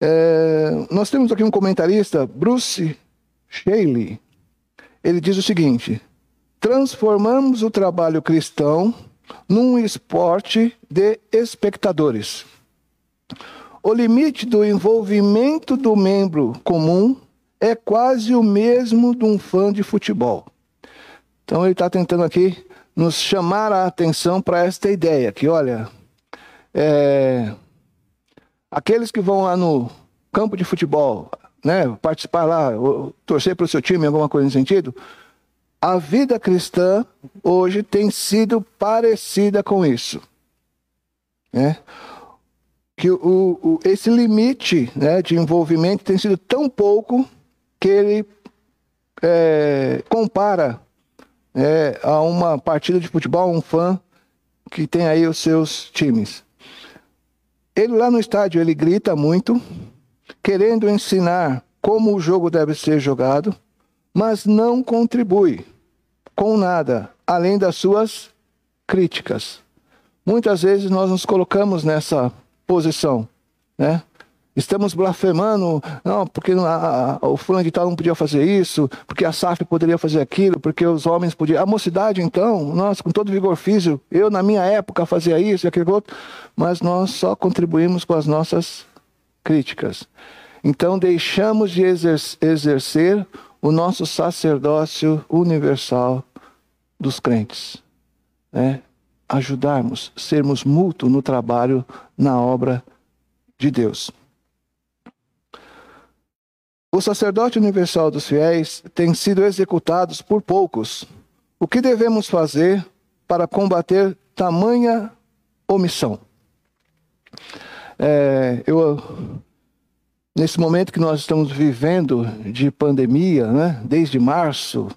É, nós temos aqui um comentarista, Bruce Shaley. Ele diz o seguinte: transformamos o trabalho cristão num esporte de espectadores. O limite do envolvimento do membro comum é quase o mesmo de um fã de futebol. Então ele está tentando aqui nos chamar a atenção para esta ideia, que olha, é, aqueles que vão lá no campo de futebol, né, participar lá, torcer para o seu time, alguma coisa nesse sentido, a vida cristã hoje tem sido parecida com isso. Né? Que o, o, esse limite né, de envolvimento tem sido tão pouco que ele é, compara é, a uma partida de futebol, um fã que tem aí os seus times. Ele lá no estádio, ele grita muito, querendo ensinar como o jogo deve ser jogado, mas não contribui com nada, além das suas críticas. Muitas vezes nós nos colocamos nessa posição, né? Estamos blasfemando, não, porque a, a, o fulano de tal não podia fazer isso, porque a SAF poderia fazer aquilo, porque os homens podiam. A mocidade, então, nós, com todo vigor físico, eu na minha época fazia isso e aquilo outro, mas nós só contribuímos com as nossas críticas. Então, deixamos de exercer o nosso sacerdócio universal dos crentes. Né? Ajudarmos, sermos mútuos no trabalho, na obra de Deus. O sacerdote universal dos fiéis tem sido executados por poucos. O que devemos fazer para combater tamanha omissão? É, eu, nesse momento que nós estamos vivendo de pandemia, né, desde março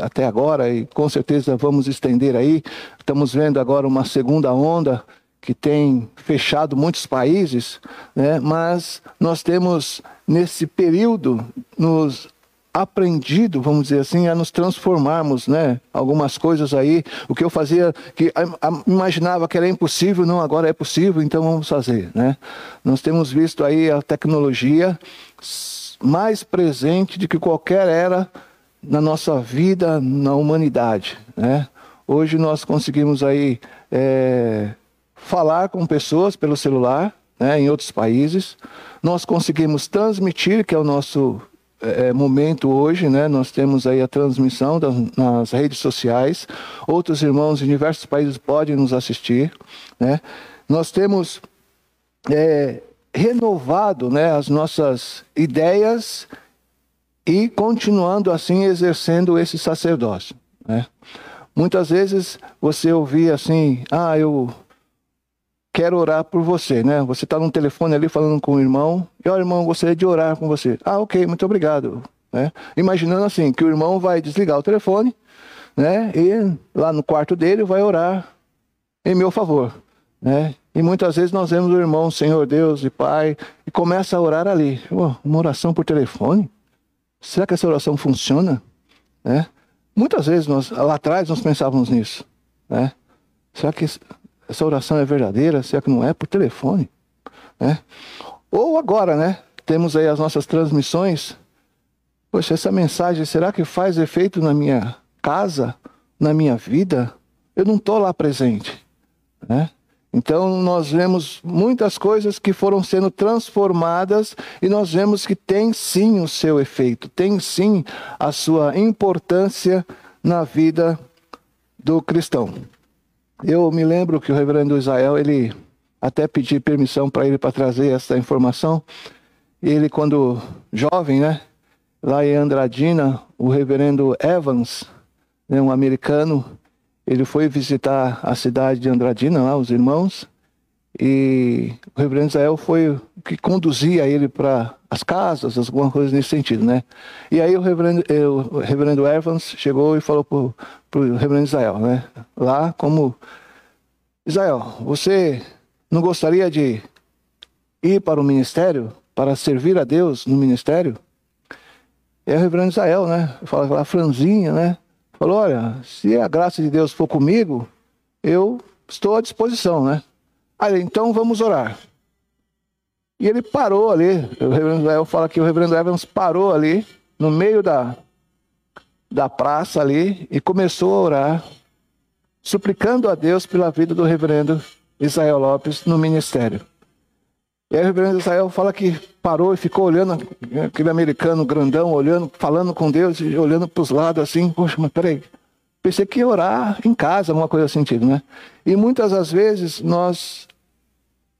até agora, e com certeza vamos estender aí, estamos vendo agora uma segunda onda que tem fechado muitos países, né? mas nós temos, nesse período, nos aprendido, vamos dizer assim, a nos transformarmos, né? Algumas coisas aí, o que eu fazia, que imaginava que era impossível, não, agora é possível, então vamos fazer, né? Nós temos visto aí a tecnologia mais presente do que qualquer era na nossa vida, na humanidade, né? Hoje nós conseguimos aí é, falar com pessoas pelo celular, né, em outros países. Nós conseguimos transmitir, que é o nosso é, momento hoje, né? Nós temos aí a transmissão nas redes sociais. Outros irmãos em diversos países podem nos assistir, né? Nós temos é, renovado né, as nossas ideias e continuando assim exercendo esse sacerdócio. Né? Muitas vezes você ouvia assim, ah, eu quero orar por você, né? Você está no telefone ali falando com o irmão, e ó, irmão, gostaria de orar com você. Ah, ok, muito obrigado. Né? Imaginando assim, que o irmão vai desligar o telefone, né? E lá no quarto dele vai orar em meu favor, né? E muitas vezes nós vemos o irmão, Senhor Deus e Pai, e começa a orar ali. Uma oração por telefone? Será que essa oração funciona? Né? Muitas vezes, nós, lá atrás, nós pensávamos nisso. Né? Será que essa oração é verdadeira? Será que não é por telefone? Né? Ou agora, né? Temos aí as nossas transmissões. Poxa, essa mensagem, será que faz efeito na minha casa, na minha vida? Eu não estou lá presente. Né? Então, nós vemos muitas coisas que foram sendo transformadas e nós vemos que tem sim o seu efeito, tem sim a sua importância na vida do cristão. Eu me lembro que o reverendo Israel, ele até pedi permissão para ele para trazer essa informação. Ele, quando jovem, né, lá em Andradina, o reverendo Evans, né, um americano, ele foi visitar a cidade de Andradina, lá, os irmãos, e o reverendo Israel foi o que conduzia ele para as casas, alguma coisa nesse sentido, né? E aí o reverendo, eh, o reverendo Evans chegou e falou para o reverendo Israel, né? Lá como, Israel, você não gostaria de ir para o ministério, para servir a Deus no ministério? E aí o reverendo Israel, né? Fala aquela franzinha, né? Falou: olha, se a graça de Deus for comigo, eu estou à disposição, né? Aí, então vamos orar. E ele parou ali, o reverendo Israel fala que o reverendo Evans parou ali, no meio da, da praça ali, e começou a orar, suplicando a Deus pela vida do reverendo Israel Lopes no ministério. E aí o reverendo Israel fala que parou e ficou olhando, aquele americano grandão, olhando, falando com Deus, olhando para os lados assim, poxa, mas peraí, pensei que ia orar em casa, alguma coisa sentido, né? E muitas das vezes nós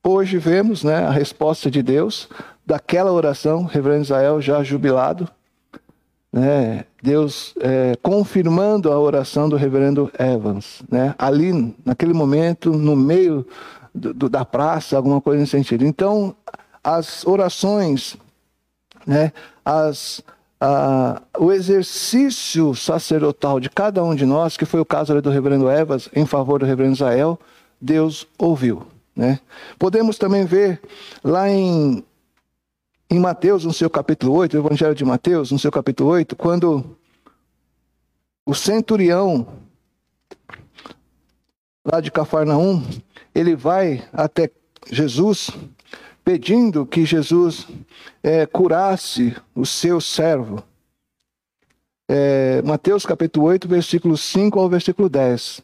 hoje vemos né, a resposta de Deus daquela oração, reverendo Israel já jubilado, né, Deus é, confirmando a oração do reverendo Evans, né, ali naquele momento, no meio do, do, da praça, alguma coisa nesse sentido. Então, as orações, né, as, a, o exercício sacerdotal de cada um de nós, que foi o caso do reverendo Evas em favor do reverendo Israel, Deus ouviu. Né? Podemos também ver lá em, em Mateus, no seu capítulo 8, o Evangelho de Mateus, no seu capítulo 8, quando o centurião lá de Cafarnaum, ele vai até Jesus pedindo que Jesus é, curasse o seu servo. É, Mateus capítulo 8, versículo 5 ao versículo 10.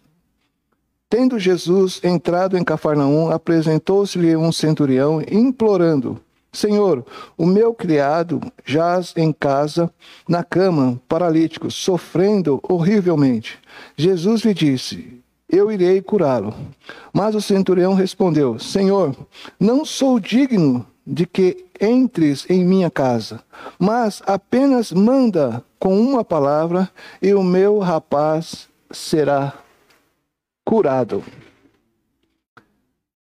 Tendo Jesus entrado em Cafarnaum, apresentou-se-lhe um centurião, implorando: Senhor, o meu criado jaz em casa, na cama, paralítico, sofrendo horrivelmente. Jesus lhe disse: eu irei curá-lo. Mas o centurião respondeu: Senhor, não sou digno de que entres em minha casa, mas apenas manda com uma palavra e o meu rapaz será curado.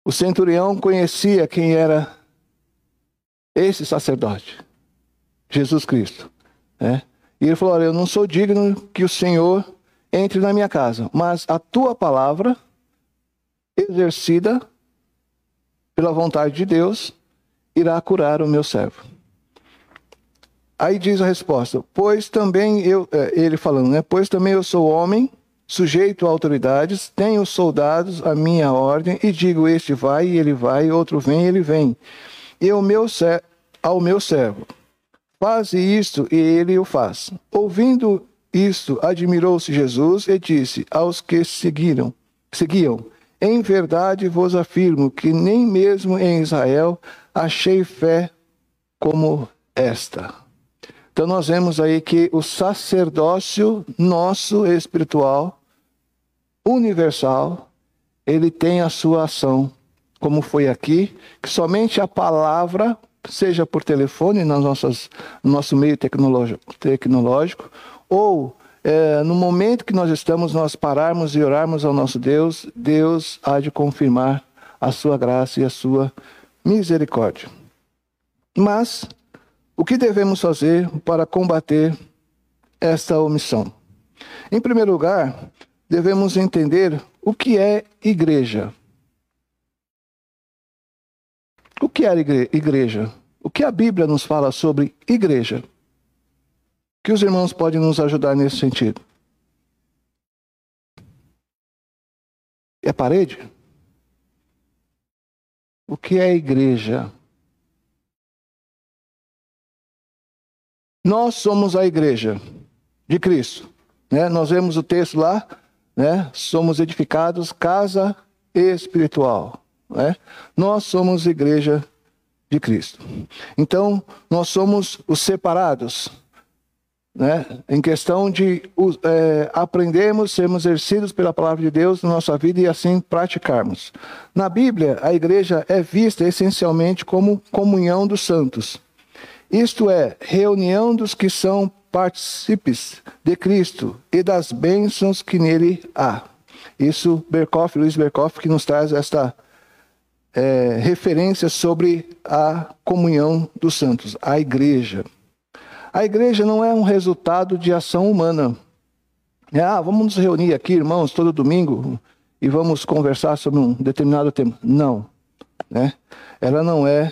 O centurião conhecia quem era esse sacerdote, Jesus Cristo. Né? E ele falou: Olha, eu não sou digno que o Senhor entre na minha casa, mas a tua palavra, exercida pela vontade de Deus, irá curar o meu servo. Aí diz a resposta: Pois também eu, é, ele falando, né? Pois também eu sou homem, sujeito a autoridades, tenho soldados à minha ordem, e digo: Este vai, e ele vai, outro vem, e ele vem. E o meu ao meu servo: Faze isto, e ele o faz. Ouvindo isto admirou-se Jesus e disse aos que seguiram, seguiam: Em verdade vos afirmo que nem mesmo em Israel achei fé como esta. Então nós vemos aí que o sacerdócio nosso espiritual universal, ele tem a sua ação como foi aqui, que somente a palavra, seja por telefone, nas nossas, no nosso meio tecnológico, tecnológico ou é, no momento que nós estamos, nós pararmos e orarmos ao nosso Deus, Deus há de confirmar a sua graça e a sua misericórdia. Mas, o que devemos fazer para combater esta omissão? Em primeiro lugar, devemos entender o que é igreja. O que é igreja? O que a Bíblia nos fala sobre igreja? Que os irmãos podem nos ajudar nesse sentido? É parede? O que é igreja? Nós somos a igreja de Cristo. Né? Nós vemos o texto lá, né? somos edificados casa espiritual. Né? Nós somos igreja de Cristo. Então, nós somos os separados, né? em questão de é, aprendermos, sermos exercidos pela palavra de Deus na nossa vida e assim praticarmos. Na Bíblia, a igreja é vista essencialmente como comunhão dos santos. Isto é, reunião dos que são partícipes de Cristo e das bênçãos que nele há. Isso, Berkoff, Luiz Berkoff, que nos traz esta é, referência sobre a comunhão dos santos, a igreja. A igreja não é um resultado de ação humana. É, ah, vamos nos reunir aqui, irmãos, todo domingo e vamos conversar sobre um determinado tema. Não. Né? Ela não é,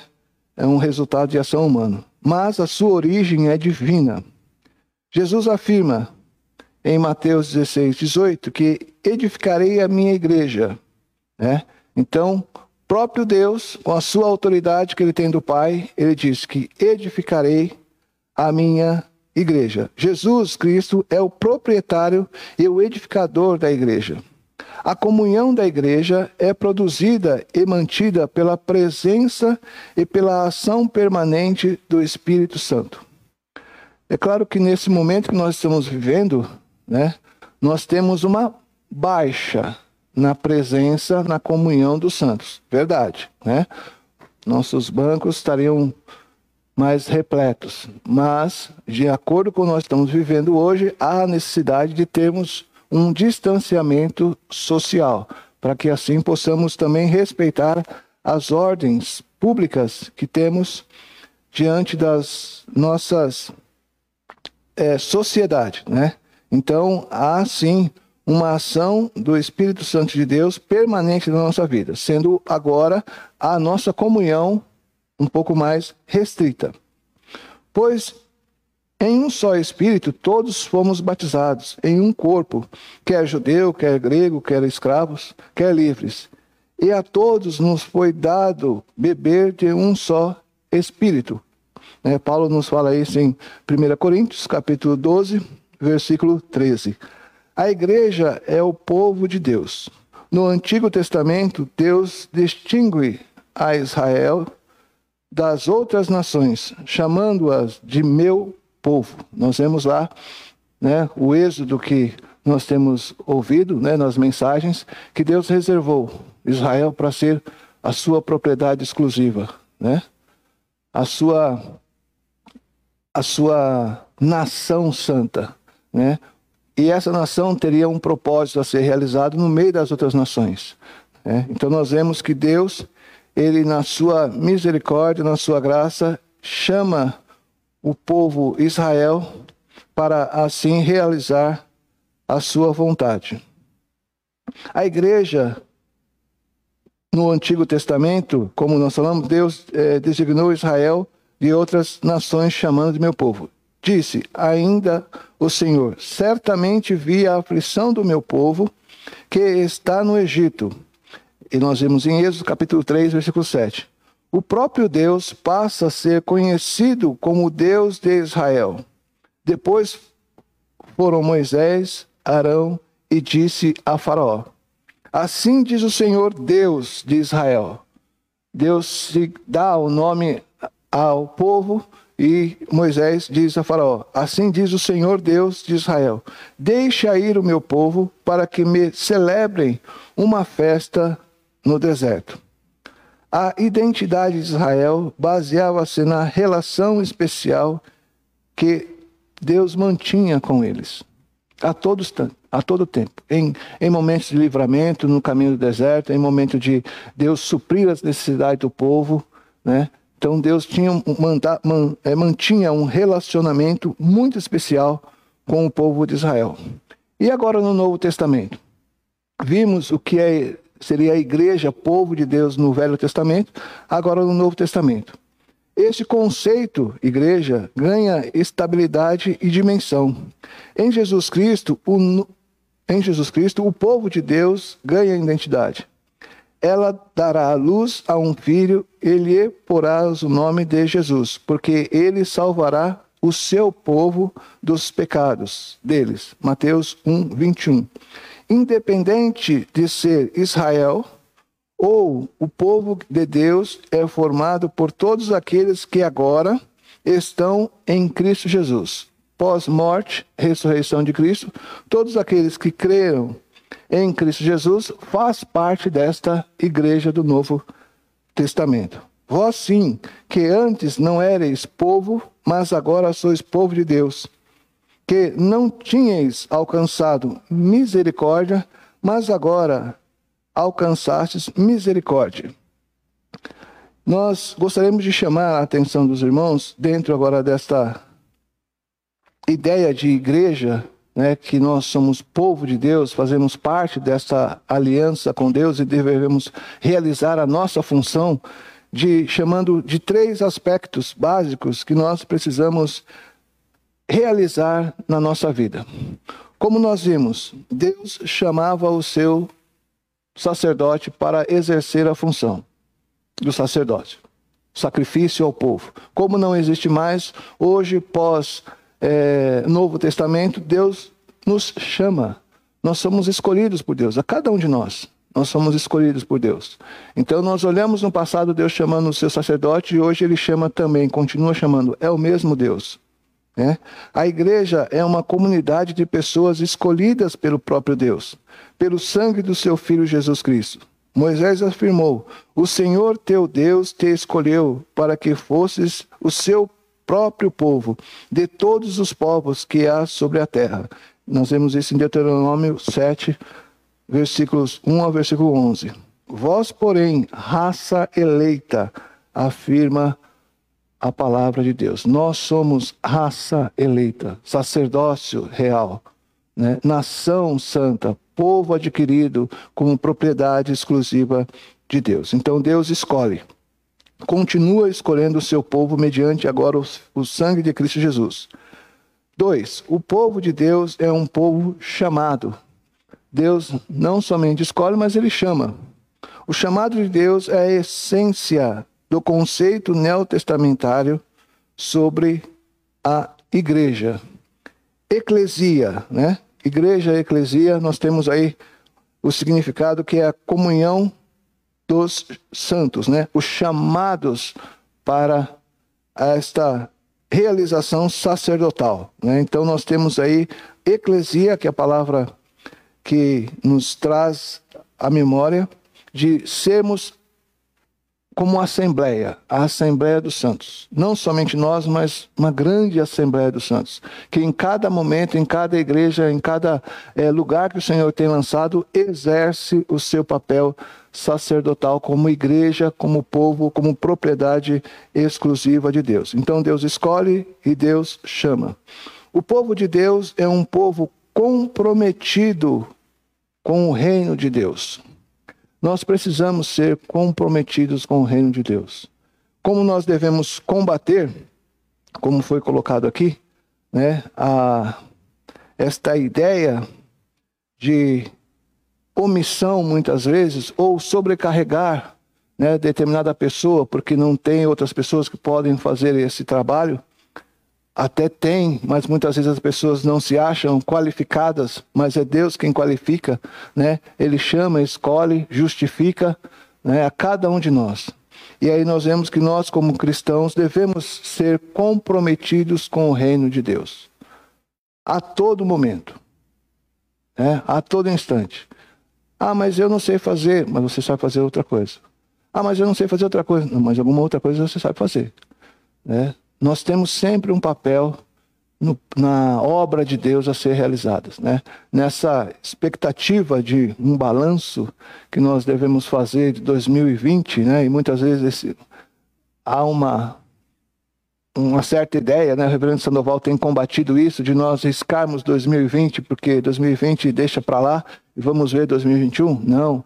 é um resultado de ação humana. Mas a sua origem é divina. Jesus afirma em Mateus 16, 18 que edificarei a minha igreja. Né? Então, próprio Deus, com a sua autoridade que ele tem do Pai, ele diz que edificarei a minha igreja. Jesus Cristo é o proprietário e o edificador da igreja. A comunhão da igreja é produzida e mantida pela presença e pela ação permanente do Espírito Santo. É claro que nesse momento que nós estamos vivendo, né, nós temos uma baixa na presença, na comunhão dos santos. Verdade, né? Nossos bancos estariam mais repletos. Mas, de acordo com o que nós estamos vivendo hoje, há necessidade de termos um distanciamento social, para que assim possamos também respeitar as ordens públicas que temos diante das nossas é, sociedade, né? Então há sim uma ação do Espírito Santo de Deus permanente na nossa vida, sendo agora a nossa comunhão um pouco mais restrita. Pois em um só Espírito todos fomos batizados, em um corpo, quer judeu, quer grego, quer escravos, quer livres. E a todos nos foi dado beber de um só Espírito. É, Paulo nos fala isso em 1 Coríntios, capítulo 12, versículo 13. A igreja é o povo de Deus. No Antigo Testamento, Deus distingue a Israel das outras nações, chamando-as de meu povo. Nós vemos lá né, o êxodo que nós temos ouvido né, nas mensagens, que Deus reservou Israel para ser a sua propriedade exclusiva, né? a, sua, a sua nação santa. Né? E essa nação teria um propósito a ser realizado no meio das outras nações. Né? Então nós vemos que Deus ele, na sua misericórdia, na sua graça, chama o povo Israel para assim realizar a sua vontade. A igreja, no Antigo Testamento, como nós falamos, Deus é, designou Israel de outras nações, chamando de meu povo. Disse ainda o Senhor: Certamente vi a aflição do meu povo que está no Egito e nós vimos em Êxodo capítulo 3, versículo 7. O próprio Deus passa a ser conhecido como Deus de Israel. Depois foram Moisés, Arão e disse a Faraó: Assim diz o Senhor Deus de Israel. Deus se dá o nome ao povo e Moisés diz a Faraó: Assim diz o Senhor Deus de Israel: Deixa ir o meu povo para que me celebrem uma festa no deserto. A identidade de Israel baseava-se na relação especial que Deus mantinha com eles a todos a todo tempo, em, em momentos de livramento no caminho do deserto, em momento de Deus suprir as necessidades do povo, né? Então Deus tinha manda, man, é, mantinha um relacionamento muito especial com o povo de Israel. E agora no Novo Testamento, vimos o que é, seria a igreja, povo de Deus no Velho Testamento, agora no Novo Testamento. Este conceito, igreja, ganha estabilidade e dimensão. Em Jesus Cristo, o, em Jesus Cristo, o povo de Deus ganha identidade. Ela dará a luz a um filho, ele porás o nome de Jesus, porque ele salvará o seu povo dos pecados deles. Mateus 1, 21. Independente de ser Israel, ou o povo de Deus é formado por todos aqueles que agora estão em Cristo Jesus. Pós-morte, ressurreição de Cristo, todos aqueles que creram em Cristo Jesus faz parte desta igreja do Novo Testamento. Vós sim, que antes não erais povo, mas agora sois povo de Deus, que não tinhais alcançado misericórdia, mas agora alcançastes misericórdia. Nós gostaríamos de chamar a atenção dos irmãos, dentro agora desta ideia de igreja, né, que nós somos povo de Deus, fazemos parte dessa aliança com Deus e devemos realizar a nossa função de chamando de três aspectos básicos que nós precisamos realizar na nossa vida. Como nós vimos, Deus chamava o seu sacerdote para exercer a função do sacerdote, sacrifício ao povo. Como não existe mais, hoje, pós é, Novo Testamento, Deus nos chama. Nós somos escolhidos por Deus, a cada um de nós. Nós somos escolhidos por Deus. Então nós olhamos no passado Deus chamando o seu sacerdote e hoje ele chama também, continua chamando, é o mesmo Deus. Né? A igreja é uma comunidade de pessoas escolhidas pelo próprio Deus, pelo sangue do seu Filho Jesus Cristo. Moisés afirmou: O Senhor teu Deus te escolheu para que fosses o seu próprio povo, de todos os povos que há sobre a terra. Nós vemos isso em Deuteronômio 7, versículos 1 ao versículo 11. Vós, porém, raça eleita, afirma a palavra de Deus. Nós somos raça eleita, sacerdócio real, né? nação santa, povo adquirido como propriedade exclusiva de Deus. Então Deus escolhe, continua escolhendo o seu povo mediante agora o, o sangue de Cristo Jesus. Dois, o povo de Deus é um povo chamado. Deus não somente escolhe, mas ele chama. O chamado de Deus é a essência do conceito neotestamentário sobre a igreja. Eclesia, né? Igreja, eclesia, nós temos aí o significado que é a comunhão dos santos, né? Os chamados para esta realização sacerdotal, né? Então nós temos aí eclesia, que é a palavra que nos traz a memória de sermos como assembleia, a Assembleia dos Santos. Não somente nós, mas uma grande Assembleia dos Santos. Que em cada momento, em cada igreja, em cada é, lugar que o Senhor tem lançado, exerce o seu papel sacerdotal como igreja, como povo, como propriedade exclusiva de Deus. Então Deus escolhe e Deus chama. O povo de Deus é um povo comprometido com o reino de Deus. Nós precisamos ser comprometidos com o reino de Deus. Como nós devemos combater, como foi colocado aqui, né, a, esta ideia de omissão, muitas vezes, ou sobrecarregar né, determinada pessoa, porque não tem outras pessoas que podem fazer esse trabalho, até tem, mas muitas vezes as pessoas não se acham qualificadas, mas é Deus quem qualifica, né? Ele chama, escolhe, justifica, né, a cada um de nós. E aí nós vemos que nós como cristãos devemos ser comprometidos com o reino de Deus. A todo momento. Né? A todo instante. Ah, mas eu não sei fazer, mas você sabe fazer outra coisa. Ah, mas eu não sei fazer outra coisa. Não, mas alguma outra coisa você sabe fazer. Né? Nós temos sempre um papel no, na obra de Deus a ser realizada. Né? Nessa expectativa de um balanço que nós devemos fazer de 2020, né? e muitas vezes esse, há uma, uma certa ideia, né? o reverendo Sandoval tem combatido isso, de nós riscarmos 2020, porque 2020 deixa para lá e vamos ver 2021. Não.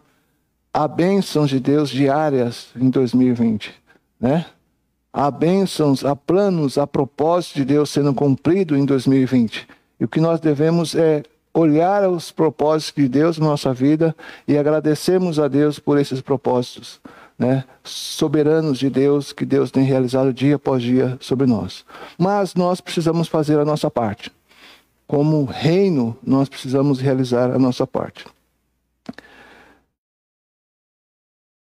Há bênçãos de Deus diárias em 2020. Né? Há bênçãos, há planos, há propósitos de Deus sendo cumprido em 2020. E o que nós devemos é olhar os propósitos de Deus na nossa vida e agradecermos a Deus por esses propósitos, né? Soberanos de Deus que Deus tem realizado dia após dia sobre nós. Mas nós precisamos fazer a nossa parte. Como reino, nós precisamos realizar a nossa parte.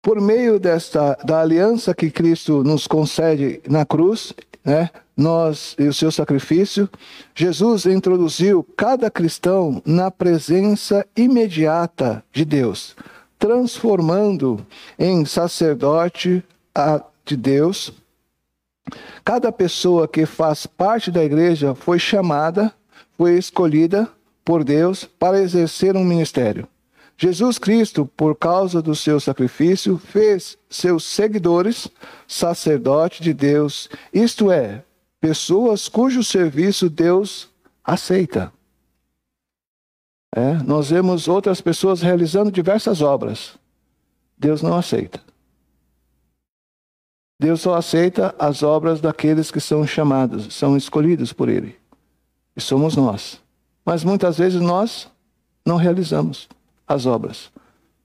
Por meio desta da aliança que Cristo nos concede na cruz, né? Nós e o seu sacrifício, Jesus introduziu cada cristão na presença imediata de Deus, transformando em sacerdote de Deus. Cada pessoa que faz parte da igreja foi chamada, foi escolhida por Deus para exercer um ministério. Jesus Cristo, por causa do seu sacrifício, fez seus seguidores sacerdotes de Deus, isto é, pessoas cujo serviço Deus aceita. É, nós vemos outras pessoas realizando diversas obras. Deus não aceita. Deus só aceita as obras daqueles que são chamados, são escolhidos por Ele. E somos nós. Mas muitas vezes nós não realizamos as obras.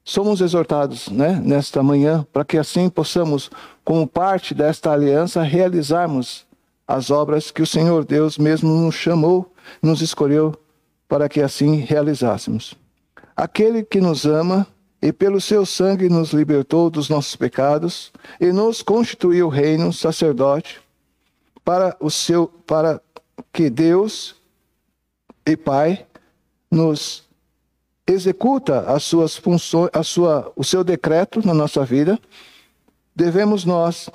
Somos exortados né, nesta manhã para que assim possamos, como parte desta aliança, realizarmos as obras que o Senhor Deus mesmo nos chamou, nos escolheu para que assim realizássemos. Aquele que nos ama e pelo seu sangue nos libertou dos nossos pecados e nos constituiu reino sacerdote para o seu para que Deus e Pai nos executa as suas funções, a sua, o seu decreto na nossa vida, devemos nós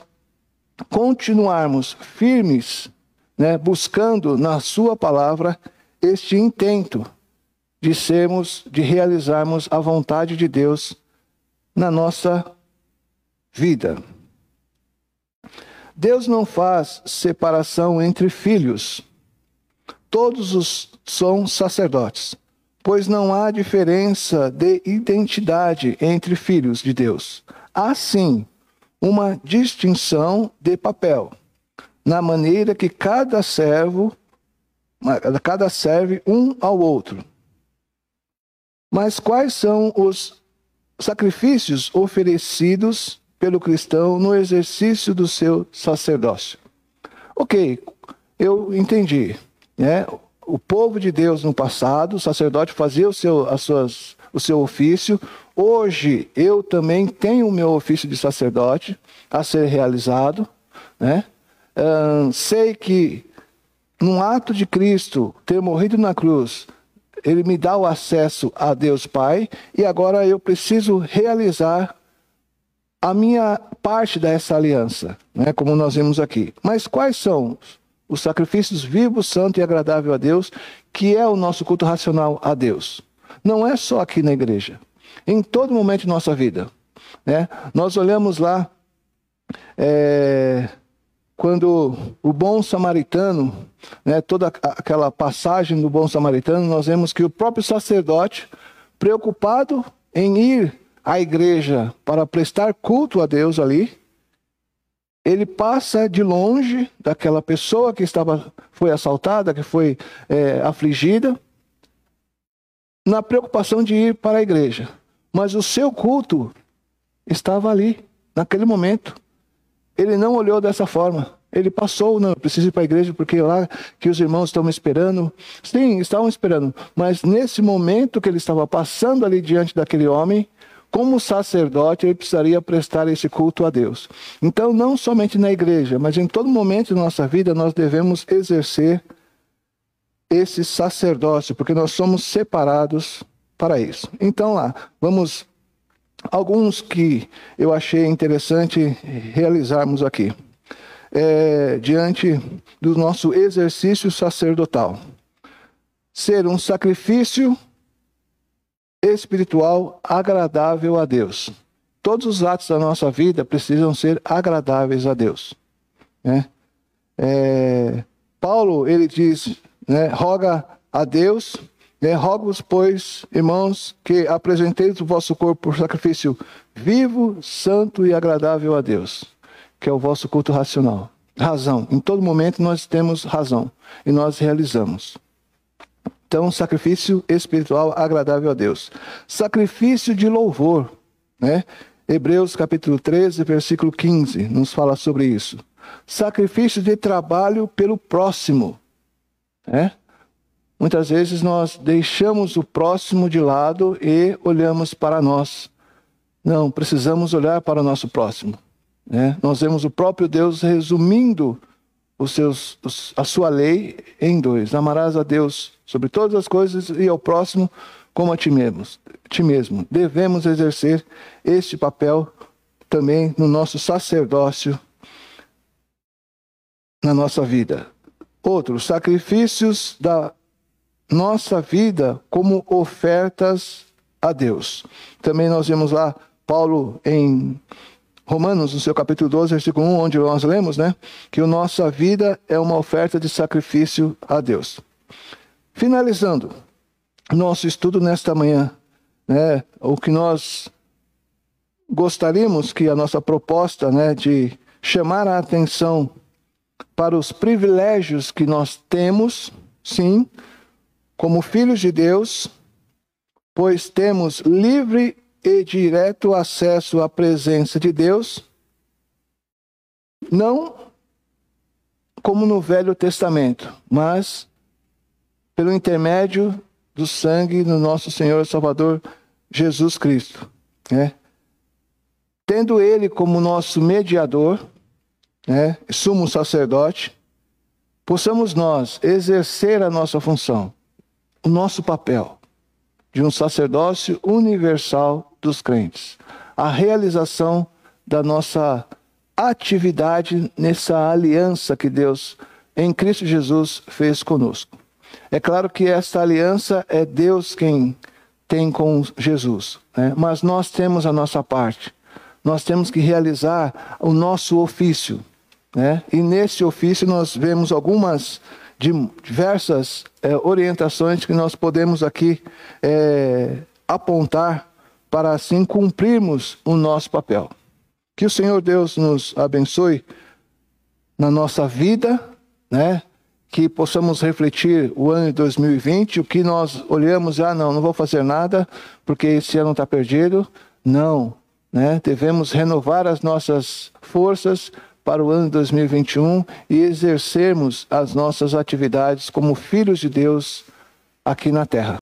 continuarmos firmes, né, buscando na sua palavra este intento de sermos, de realizarmos a vontade de Deus na nossa vida. Deus não faz separação entre filhos. Todos os são sacerdotes pois não há diferença de identidade entre filhos de Deus. Há sim uma distinção de papel, na maneira que cada servo, cada serve um ao outro. Mas quais são os sacrifícios oferecidos pelo cristão no exercício do seu sacerdócio? Ok, eu entendi. Né? O povo de Deus no passado, o sacerdote fazia o seu, as suas, o seu ofício. Hoje eu também tenho o meu ofício de sacerdote a ser realizado. Né? Uh, sei que num ato de Cristo ter morrido na cruz, ele me dá o acesso a Deus Pai e agora eu preciso realizar a minha parte dessa aliança, né, como nós vimos aqui. Mas quais são os sacrifícios vivos, santo e agradável a Deus, que é o nosso culto racional a Deus. Não é só aqui na igreja, em todo momento de nossa vida. Né? Nós olhamos lá, é, quando o bom samaritano, né, toda aquela passagem do bom samaritano, nós vemos que o próprio sacerdote, preocupado em ir à igreja para prestar culto a Deus ali, ele passa de longe daquela pessoa que estava foi assaltada, que foi é, afligida, na preocupação de ir para a igreja. Mas o seu culto estava ali, naquele momento. Ele não olhou dessa forma. Ele passou, não, preciso ir para a igreja porque é lá que os irmãos estão me esperando. Sim, estavam esperando. Mas nesse momento que ele estava passando ali diante daquele homem, como sacerdote, ele precisaria prestar esse culto a Deus. Então, não somente na igreja, mas em todo momento da nossa vida, nós devemos exercer esse sacerdócio, porque nós somos separados para isso. Então, lá, vamos alguns que eu achei interessante realizarmos aqui, é, diante do nosso exercício sacerdotal. Ser um sacrifício espiritual agradável a Deus. Todos os atos da nossa vida precisam ser agradáveis a Deus. Né? É, Paulo, ele diz, né, roga a Deus, né, rogo-vos, pois, irmãos, que apresenteis o vosso corpo por sacrifício vivo, santo e agradável a Deus, que é o vosso culto racional. Razão. Em todo momento nós temos razão e nós realizamos. Então, sacrifício espiritual agradável a Deus. Sacrifício de louvor, né? Hebreus capítulo 13, versículo 15, nos fala sobre isso. Sacrifício de trabalho pelo próximo, né? Muitas vezes nós deixamos o próximo de lado e olhamos para nós. Não, precisamos olhar para o nosso próximo. Né? Nós vemos o próprio Deus resumindo os seus, os, a sua lei em dois: amarás a Deus sobre todas as coisas e ao próximo como a ti mesmo. Ti mesmo. Devemos exercer este papel também no nosso sacerdócio, na nossa vida. Outro, sacrifícios da nossa vida como ofertas a Deus. Também nós vemos lá Paulo em Romanos, no seu capítulo 12, versículo 1, onde nós lemos, né? Que a nossa vida é uma oferta de sacrifício a Deus. Finalizando nosso estudo nesta manhã, né? O que nós gostaríamos que a nossa proposta, né, de chamar a atenção para os privilégios que nós temos, sim, como filhos de Deus, pois temos livre e direto acesso à presença de Deus, não como no Velho Testamento, mas pelo intermédio do sangue do nosso Senhor e Salvador Jesus Cristo. Né? Tendo Ele como nosso mediador, né, sumo sacerdote, possamos nós exercer a nossa função, o nosso papel de um sacerdócio universal dos crentes. A realização da nossa atividade nessa aliança que Deus, em Cristo Jesus, fez conosco. É claro que esta aliança é Deus quem tem com Jesus, né? mas nós temos a nossa parte. Nós temos que realizar o nosso ofício. Né? E nesse ofício nós vemos algumas diversas é, orientações que nós podemos aqui é, apontar para assim cumprirmos o nosso papel. Que o Senhor Deus nos abençoe na nossa vida, né? Que possamos refletir o ano de 2020, o que nós olhamos, ah, não, não vou fazer nada, porque esse ano está perdido. Não, né? Devemos renovar as nossas forças para o ano de 2021 e exercermos as nossas atividades como filhos de Deus aqui na terra.